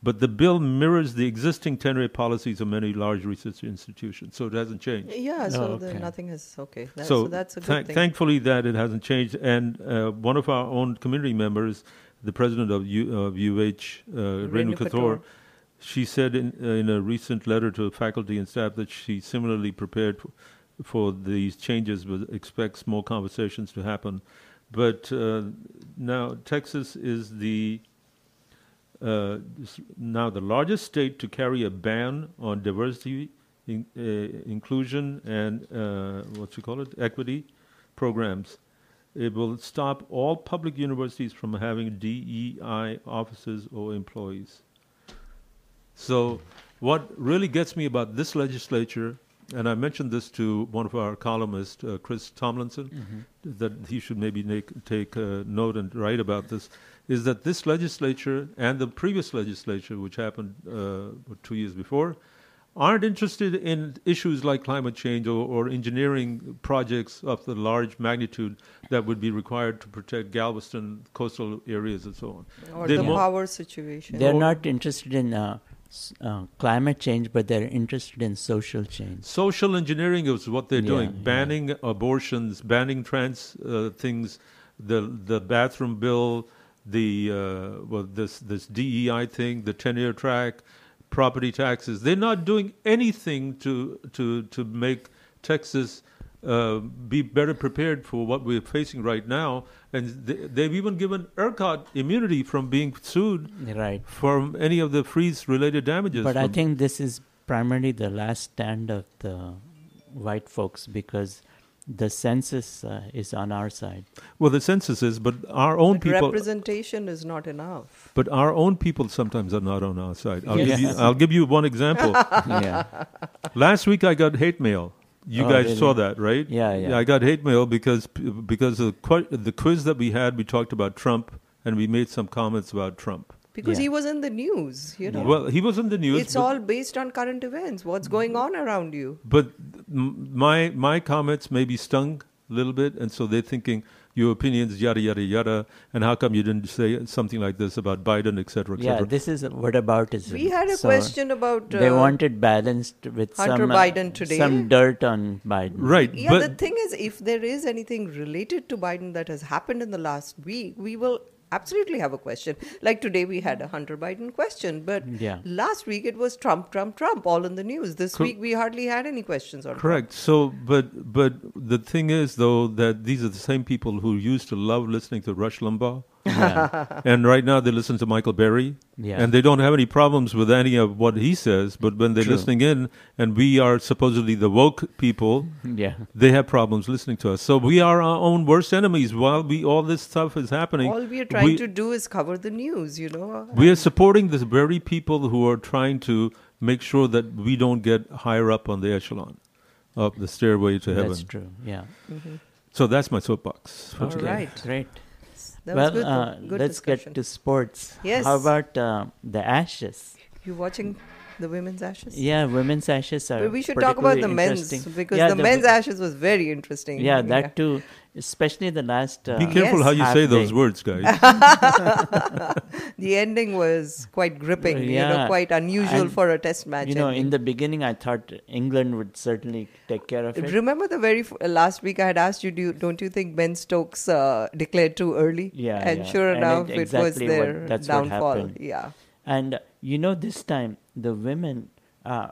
But the bill mirrors the existing tenure policies of many large research institutions, so it hasn't changed. Yeah, so Oh, the, okay. nothing has. Okay, that's, so so that's a good thank- thing. thankfully that it hasn't changed. And uh, one of our own community members, the president of, U, of UH, uh, Renu Renu Khator, Khator. she said in, uh, in a recent letter to faculty and staff that she similarly prepared for, for these changes, but expects more conversations to happen. But uh, now Texas is the uh, now the largest state to carry a ban on diversity, in, uh, inclusion, and uh, what you call it, equity programs. It will stop all public universities from having DEI officers or employees. So, what really gets me about this legislature, and I mentioned this to one of our columnists, uh, Chris Tomlinson, Mhm. that he should maybe make, take note and write about this, is that this legislature and the previous legislature, which happened uh, two years before, aren't interested in issues like climate change or, or engineering projects of the large magnitude that would be required to protect Galveston coastal areas and so on. or They're the mo- power situation. They're not interested in uh, uh, climate change, but they're interested in social change. Social engineering is what they're Yeah, doing, yeah. banning abortions, banning trans uh, things, the the bathroom bill, the uh, well this this DEI thing, the tenure track, property taxes. They're not doing anything to to to make Texas uh, be better prepared for what we're facing right now. And they, they've even given ERCOT immunity from being sued Right. from any of the freeze-related damages. But I think this is primarily the last stand of the white folks because the census uh, is on our side. well, the census is, but our own But people. representation is not enough. But our own people sometimes are not on our side. I'll, give, you, I'll give you one example. Yeah. Last week I got hate mail. You Oh, guys really? saw that, right? Yeah, yeah. I got hate mail because because of the, the quiz that we had, we talked about Trump and we made some comments about Trump. Because he was in the news, you know. Well, he was in the news. it's all based on current events. What's going on around you? But my my comments maybe stung a little bit, and so they're thinking your opinions, yada yada yada, and how come you didn't say something like this about Biden, et cetera, et Yeah, cetera. this is what about aboutism. We had a So question about, they uh, wanted balanced with Hunter some uh, Biden today. some dirt on Biden. Right, Yeah, the thing is, if there is anything related to Biden that has happened in the last week, we will absolutely have a question. Like today, we had a Hunter Biden question, but Yeah. last week it was Trump, Trump, Trump, all in the news. This Cor- week we hardly had any questions on Trump. Correct. So, but but the thing is, though, that these are the same people who used to love listening to Rush Limbaugh, Yeah. and right now they listen to Michael Berry, Yeah. and they don't have any problems with any of what he says. But when they're True. listening in, and we are supposedly the woke people, Yeah. they have problems listening to us. So we are our own worst enemies. While we all this stuff is happening, All we are trying we- to do is cover the news, you know. we are supporting the very people who are trying to make sure that we don't get higher up on the echelon of the stairway to heaven. That's true. Yeah. Mhm. So that's my soapbox. for All today. right. Great. That was well, good, uh, Good let's discussion. get to sports. Yes. How about uh, the Ashes? You watching the women's ashes? Yeah, women's Ashes are. But we should talk about the men's because Yeah, the, men's ashes was very interesting. Yeah, that too. Especially the last. Uh, Be careful how you half say those words, guys. the ending was quite gripping, you know, Yeah. quite unusual And, for a test match. You know, ending. in the beginning, I thought England would certainly take care of it. Remember the very f- uh, last week I had asked you, do you, don't you think Ben Stokes uh, declared too early? Yeah, and yeah. sure enough, it- it, exactly was what- their that's what downfall. happened. Yeah, And you know, this time the women uh,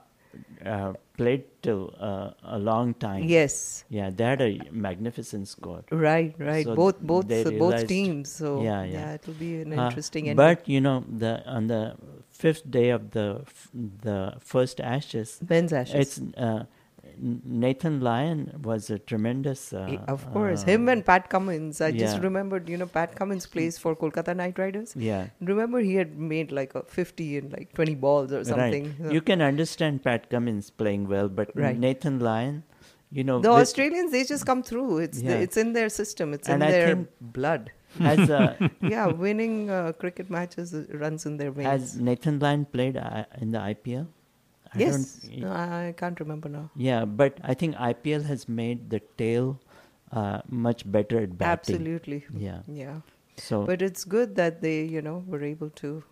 uh, played till uh, a long time. Yes. Yeah, they had a magnificent score. Right, right. So both both both teams. So yeah, yeah, yeah, it'll be an Uh, interesting ending. But you know, the on the fifth day of the f- the first Ashes, Ben's Ashes. it's uh, Nathan Lyon was a tremendous. Uh, Eh, of course, uh, him and Pat Cummins. I just remembered, you know, Pat Cummins plays for Kolkata Knight Riders. Yeah. Remember, he had made like a 50 in like 20 balls or something. Right. You can understand Pat Cummins playing well, but Right. Nathan Lyon, you know, the Australians, they just come through. It's Yeah. the, it's in their system. It's And in I their blood. as a- yeah, winning uh, cricket matches uh, runs in their veins. Has Nathan Lyon played uh, in the IPL? I yes, no, I can't remember now. Yeah, but I think IPL has made the tail uh, much better at batting. Absolutely. Yeah. Yeah. So, but it's good that they, you know, were able to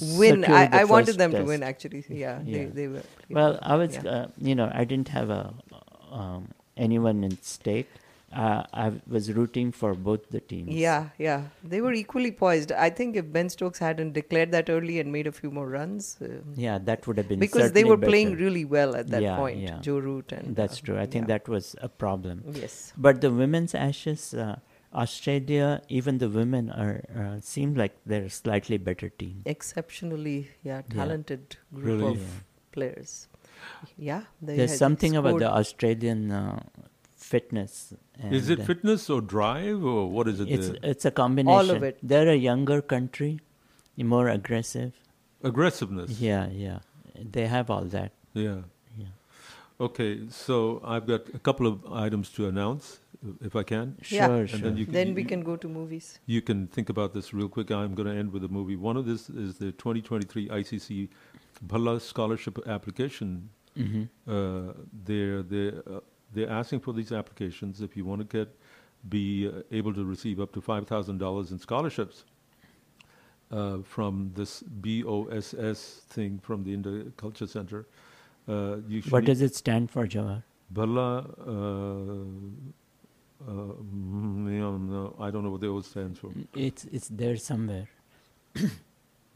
win. I, I wanted them to win. Actually, yeah, They, they were. Well, I was, yeah. uh, you know, I didn't have a um, anyone in stake. Uh, I was rooting for both the teams. Yeah, yeah. They were equally poised. I think if Ben Stokes hadn't declared that early and made a few more runs. um, Yeah, that would have been because they were playing really well at that Yeah, point. yeah. Joe Root and that's uh, true. I think yeah. that was a problem. Yes. But the women's Ashes, uh, Australia, even the women are uh, seem like they're a slightly better team. exceptionally, yeah, talented group Really? of players. Yeah, There's something about the Australian uh, fitness. Is it fitness or drive or what is it? It's there? it's a combination. All of it. They're a younger country, more aggressive. Aggressiveness. Yeah, yeah. They have all that. Yeah. Yeah. Okay, so I've got a couple of items to announce, if I can. Yeah. Sure, And then you Then we can go to movies. You can think about this real quick. I'm going to end with a movie. One of this is the 2023 ICC Bhalla Scholarship application. Mhm. Uh, they're they're uh, they're asking for these applications if you want to get be uh, able to receive up to five thousand dollars in scholarships uh, from this BOSS thing from the India Culture Center. Uh, you What does it stand for, Jawahar? Bhalla. Uh, uh, mm, no, I don't know what the O stands for. It's it's there somewhere.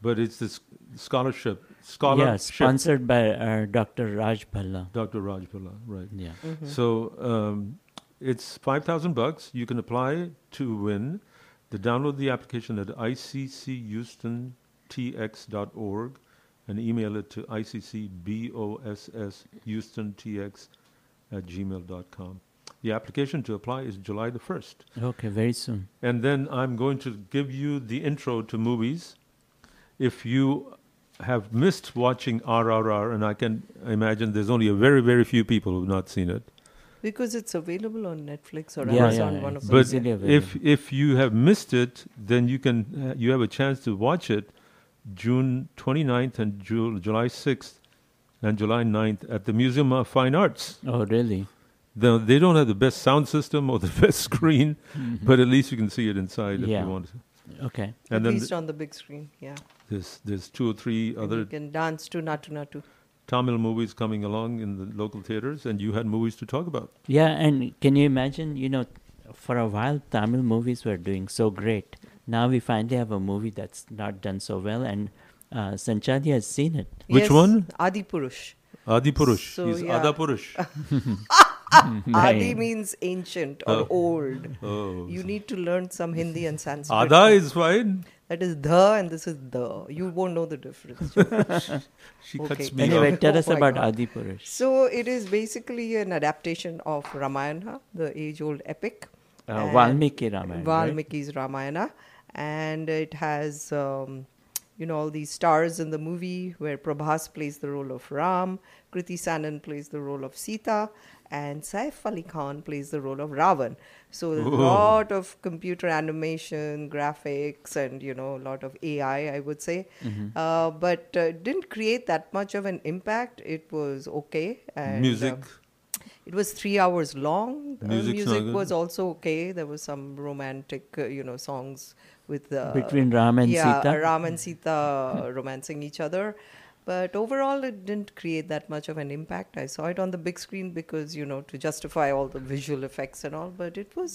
but it's this scholarship. Scholarship. Yeah, sponsored by uh, Dr. Raj Bhalla. Dr. Raj Bhalla, right. Yeah. Mm-hmm. So um, it's 5,000 bucks. You can apply to win. To download the application at icchoustontx.org and email it to iccbosshoustontx at gmail.com. The application to apply is July the 1st. Okay, very soon. And then I'm going to give you the intro to movies. If you have missed watching RRR, and I can imagine there's only a very, very few people who've not seen it. Because it's available on Netflix or Yeah, Amazon, yeah, one of it's those. But if if you have missed it, then you can uh, you have a chance to watch it June 29th and Ju- July 6th and July 9th at the Museum of Fine Arts. Oh, really? The, they don't have the best sound system or the best screen, but at least you can see it inside if you want to. Okay. At And then least th- on the big screen, yeah. There's there's two or three And other you can dance to Natu Natu. Tamil movies coming along in the local theaters, and you had movies to talk about. Yeah, and can you imagine, you know, for a while Tamil movies were doing so great. Now we finally have a movie that's not done so well, and uh, Sanchali has seen it. Which Yes, one? Adi Purush. Adi Purush. So, He's yeah. Ada Purush. Adi means ancient or Oh. old. Oh. You need to learn some Hindi and Sanskrit. Ada is fine. That is the and this is the. You won't know the difference. She Okay. cuts me Anyway, off. tell Oh us about God. Adi Purush. So it is basically an adaptation of Ramayana, the age-old epic. Uh, Valmiki Ramayana, right? Valmiki's Ramayana, and it has um, you know all these stars in the movie where Prabhas plays the role of Ram, Kriti Sanon plays the role of Sita, and Saif Ali Khan plays the role of Ravan. So there's a lot of computer animation, graphics, and you know a lot of AI, I would say. Mm-hmm. Uh, but uh, didn't create that much of an impact. It was okay. And, Music. uh, it was three hours long. Uh, music was also okay. There was some romantic, uh, you know, songs with uh, Between Ram and yeah, Sita? Ram and Sita romancing each other. But overall, it didn't create that much of an impact. I saw it on the big screen because you know to justify all the visual effects and all. But it was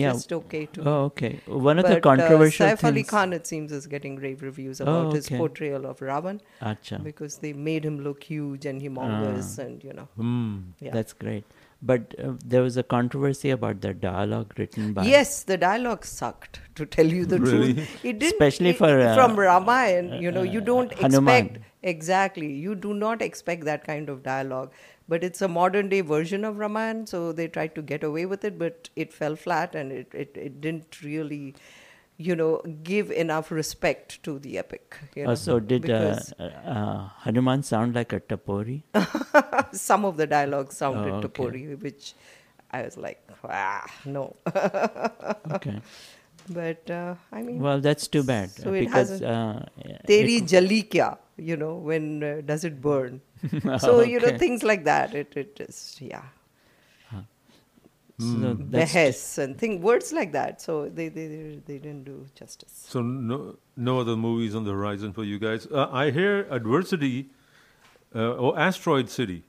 Yeah. just okay too. Oh, okay. One of but, the controversial uh, Saif Ali. Khan, it seems, is getting rave reviews Oh, about his portrayal of Ravan Acha. because they made him look huge and humongous, Ah. and you know. Hmm. Yeah. That's great. But uh, there was a controversy about the dialogue written by. Yes, the dialogue sucked. To tell you the Really? truth, it didn't. Especially it- for, uh, from Ramayana, you know, you don't Hanuman. expect exactly. You do not expect that kind of dialogue. But it's a modern day version of Ramayana, so they tried to get away with it, but it fell flat, and it it, it didn't really, you know, give enough respect to the epic. You know, Uh, so did uh, uh, Hanuman sound like a tapori? some of the dialogue sounded Oh, to okay. Puri, which I was like, ah, no. Okay. But uh, I mean, Well, that's too bad So uh, it because uh, Teri jali kya, you know, when uh, does it burn? so you know things like that. It it is yeah. So Hmm. that's Behes and thing words like that. So they they they, they didn't do justice. So no, no other movies on the horizon for you guys. Uh, I hear Adversity uh, or Asteroid City.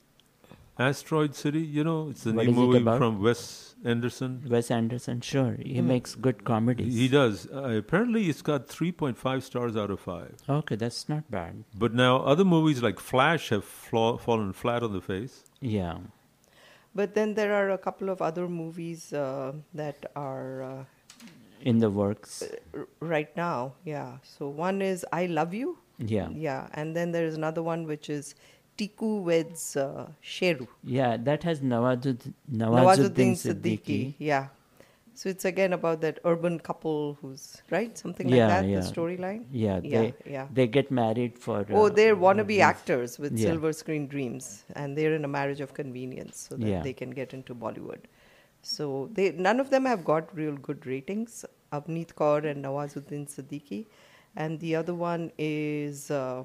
Asteroid City, you know, it's the What new movie from Wes Anderson. Wes Anderson, sure, he Hmm. makes good comedies. He does. Uh, apparently, it's got 3.5 stars out of 5. Okay, that's not bad. But now, other movies like Flash have flaw- fallen flat on the face. Yeah. But then there are a couple of other movies uh, that are uh, In the works. r- right now. Yeah. So one is I Love You. Yeah. Yeah, and then there is another one which is Tiku weds uh, Sheru. Yeah, that has Nawazud- Nawazuddin Nawazuddin Siddiqui. Yeah. So it's again about that urban couple who's right, something yeah, like that. yeah. The storyline. Yeah, yeah, they, yeah. they get married for. oh, uh, they're wannabe these- actors with yeah. silver screen dreams, and they're in a marriage of convenience, so that Yeah. they can get into Bollywood. So they none of them have got real good ratings. Avneet Kaur and Nawazuddin Siddiqui, and the other one is uh,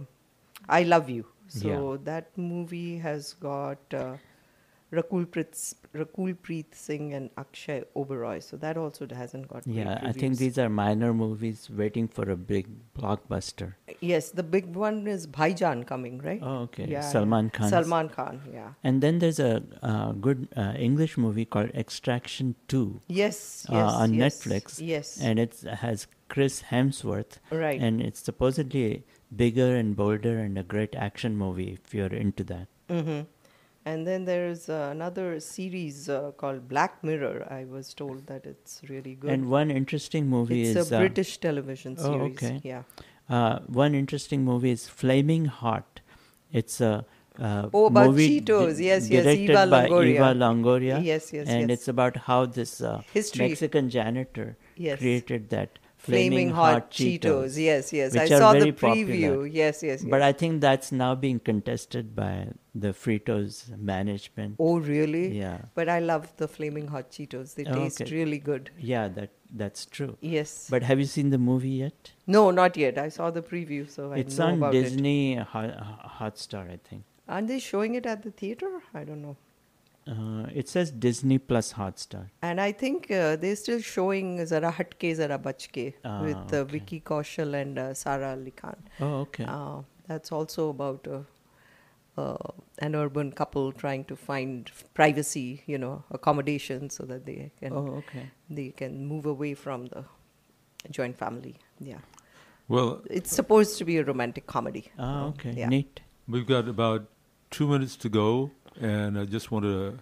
I Love You. So Yeah. that movie has got. Uh, Rakul Preet, Rakul Preet Singh and Akshay Oberoi. So that also hasn't got. Yeah, I think these are minor movies waiting for a big blockbuster. Yes, the big one is Bhaijan coming, right? Oh, okay. Yeah, Salman. Khan. Salman Khan, yeah. And then there's a uh, good uh, English movie called Extraction 2. Yes, uh, yes, on yes, Netflix. yes. And it has Chris Hemsworth. Right. And it's supposedly bigger and bolder and a great action movie if you're into that. hmm And then there's uh, another series uh, called Black Mirror. I was told that it's really good. And one interesting movie it's is a uh, British television Oh, series. okay. Yeah. Uh, one interesting movie is Flaming Hot. It's a uh, Oh, about movie Cheetos. di- Yes, yes, directed Eva by Longoria. Eva Longoria. Yes, yes, And yes. it's about how this uh, History. Mexican janitor Yes. created that Flaming hot Cheetos. Yes, yes. which I saw the preview. popular. Yes, yes, But. I think that's now being contested by the Fritos management. Oh, really? Yeah. But I love the flaming hot Cheetos. They Oh, taste okay. really good. Yeah, that that's true. Yes. But have you seen the movie yet? No, not yet. I saw the preview, so I it's know on about it. Disney Hot, Hotstar, I think. Aren't they showing it at the theater? I don't know. Uh, it says Disney plus Hotstar. And I think uh, they're still showing Zara Hatke Zara Bachke Ah, with uh, Vicky Kaushal and uh, Sara Ali Khan. Oh, okay. Uh, that's also about uh, uh, an urban couple trying to find privacy, you know, accommodation so that they can Oh, okay. they can move away from the joint family. Yeah. Well, It's supposed to be a romantic comedy. Ah, okay. Yeah. Neat. We've got about two minutes to go, and I just want to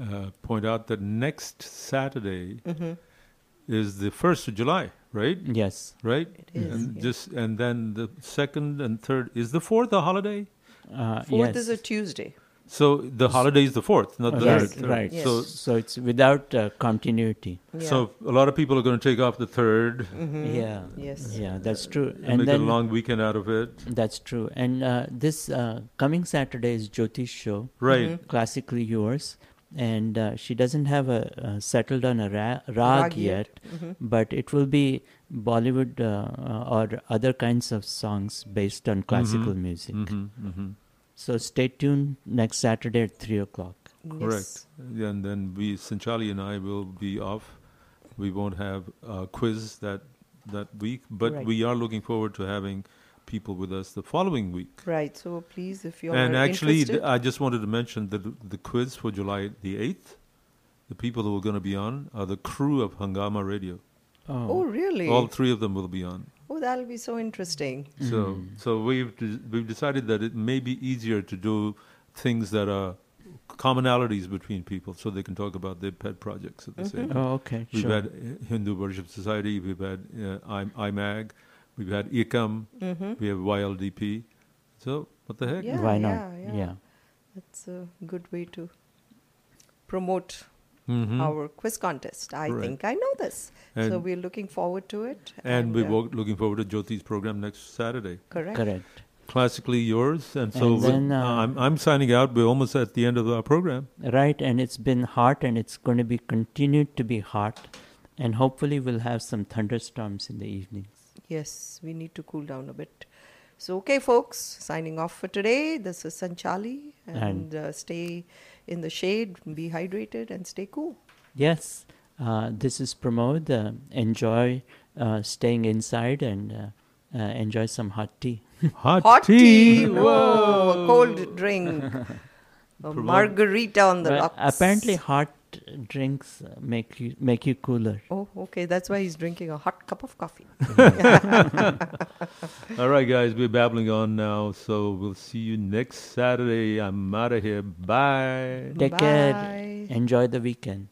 uh, point out that next Saturday Mhm. is the first of July, right? Yes. Right. It is, And yeah. just and then the second and third is the fourth a holiday. Uh, Fourth yes. is a Tuesday. So the holiday is the fourth, not the right, third. right. Yes. So So it's without uh, continuity. so a lot of people are going to take off the 3rd Mhm. Yeah. Yes. Yeah, that's true. and, make then a long weekend out of it. That's true. And uh, this uh, coming Saturday is Jyoti's show. Right. Mm-hmm. Classically yours. And uh, she doesn't have a uh, settled on a ra- rag, Rag yet, yet. Mhm. but it will be Bollywood uh, or other kinds of songs based on classical Mhm. music. So stay tuned next Saturday at three o'clock. Correct. Yeah, and then we, Sanchali and I, will be off. We won't have a quiz that that week, but Right. we are looking forward to having people with us the following week. Right. So please, if you're and actually, th- interested, I just wanted to mention that the quiz for July the eighth, the people who are going to be on are the crew of Hangama Radio. Oh, really? All three of them will be on. Oh, that'll be so interesting. So, Hmm. so we've de- we've decided that it may be easier to do things that are commonalities between people, so they can talk about their pet projects at the same Mhm. time. Oh, okay, We've sure. had uh, Hindu Worship Society, we've had uh, I- IMAG, we've had ICAM, Mhm. we have YLDP. So what the heck? Yeah, Why not? Yeah, yeah. Yeah. That's a good way to promote Mhm. our quiz contest. I Right. think I know this. so we're looking forward to it. And we're uh, looking forward to Jyoti's program next Saturday. Correct. Correct. Classically yours, and so And then, uh, I'm I'm signing out. We're almost at the end of our program. Right, and it's been hot and it's going to be continued to be hot. And hopefully, we'll have some thunderstorms in the evenings. Yes, we need to cool down a bit. So, okay, folks, signing off for today. This is Sanchali, and, And- uh, stay in the shade, be hydrated, and stay cool. Yes, uh, this is Pramod. Uh, enjoy uh, staying inside and uh, uh, enjoy some hot tea. Hot, Hot tea! Whoa, a cold drink. A margarita on the Well, rocks. apparently, hot drinks uh, make you make you cooler. Oh, okay. That's why he's drinking a hot cup of coffee. All right, guys, we're babbling on now, so we'll see you next Saturday. I'm out of here. Bye. Take care. Enjoy the weekend.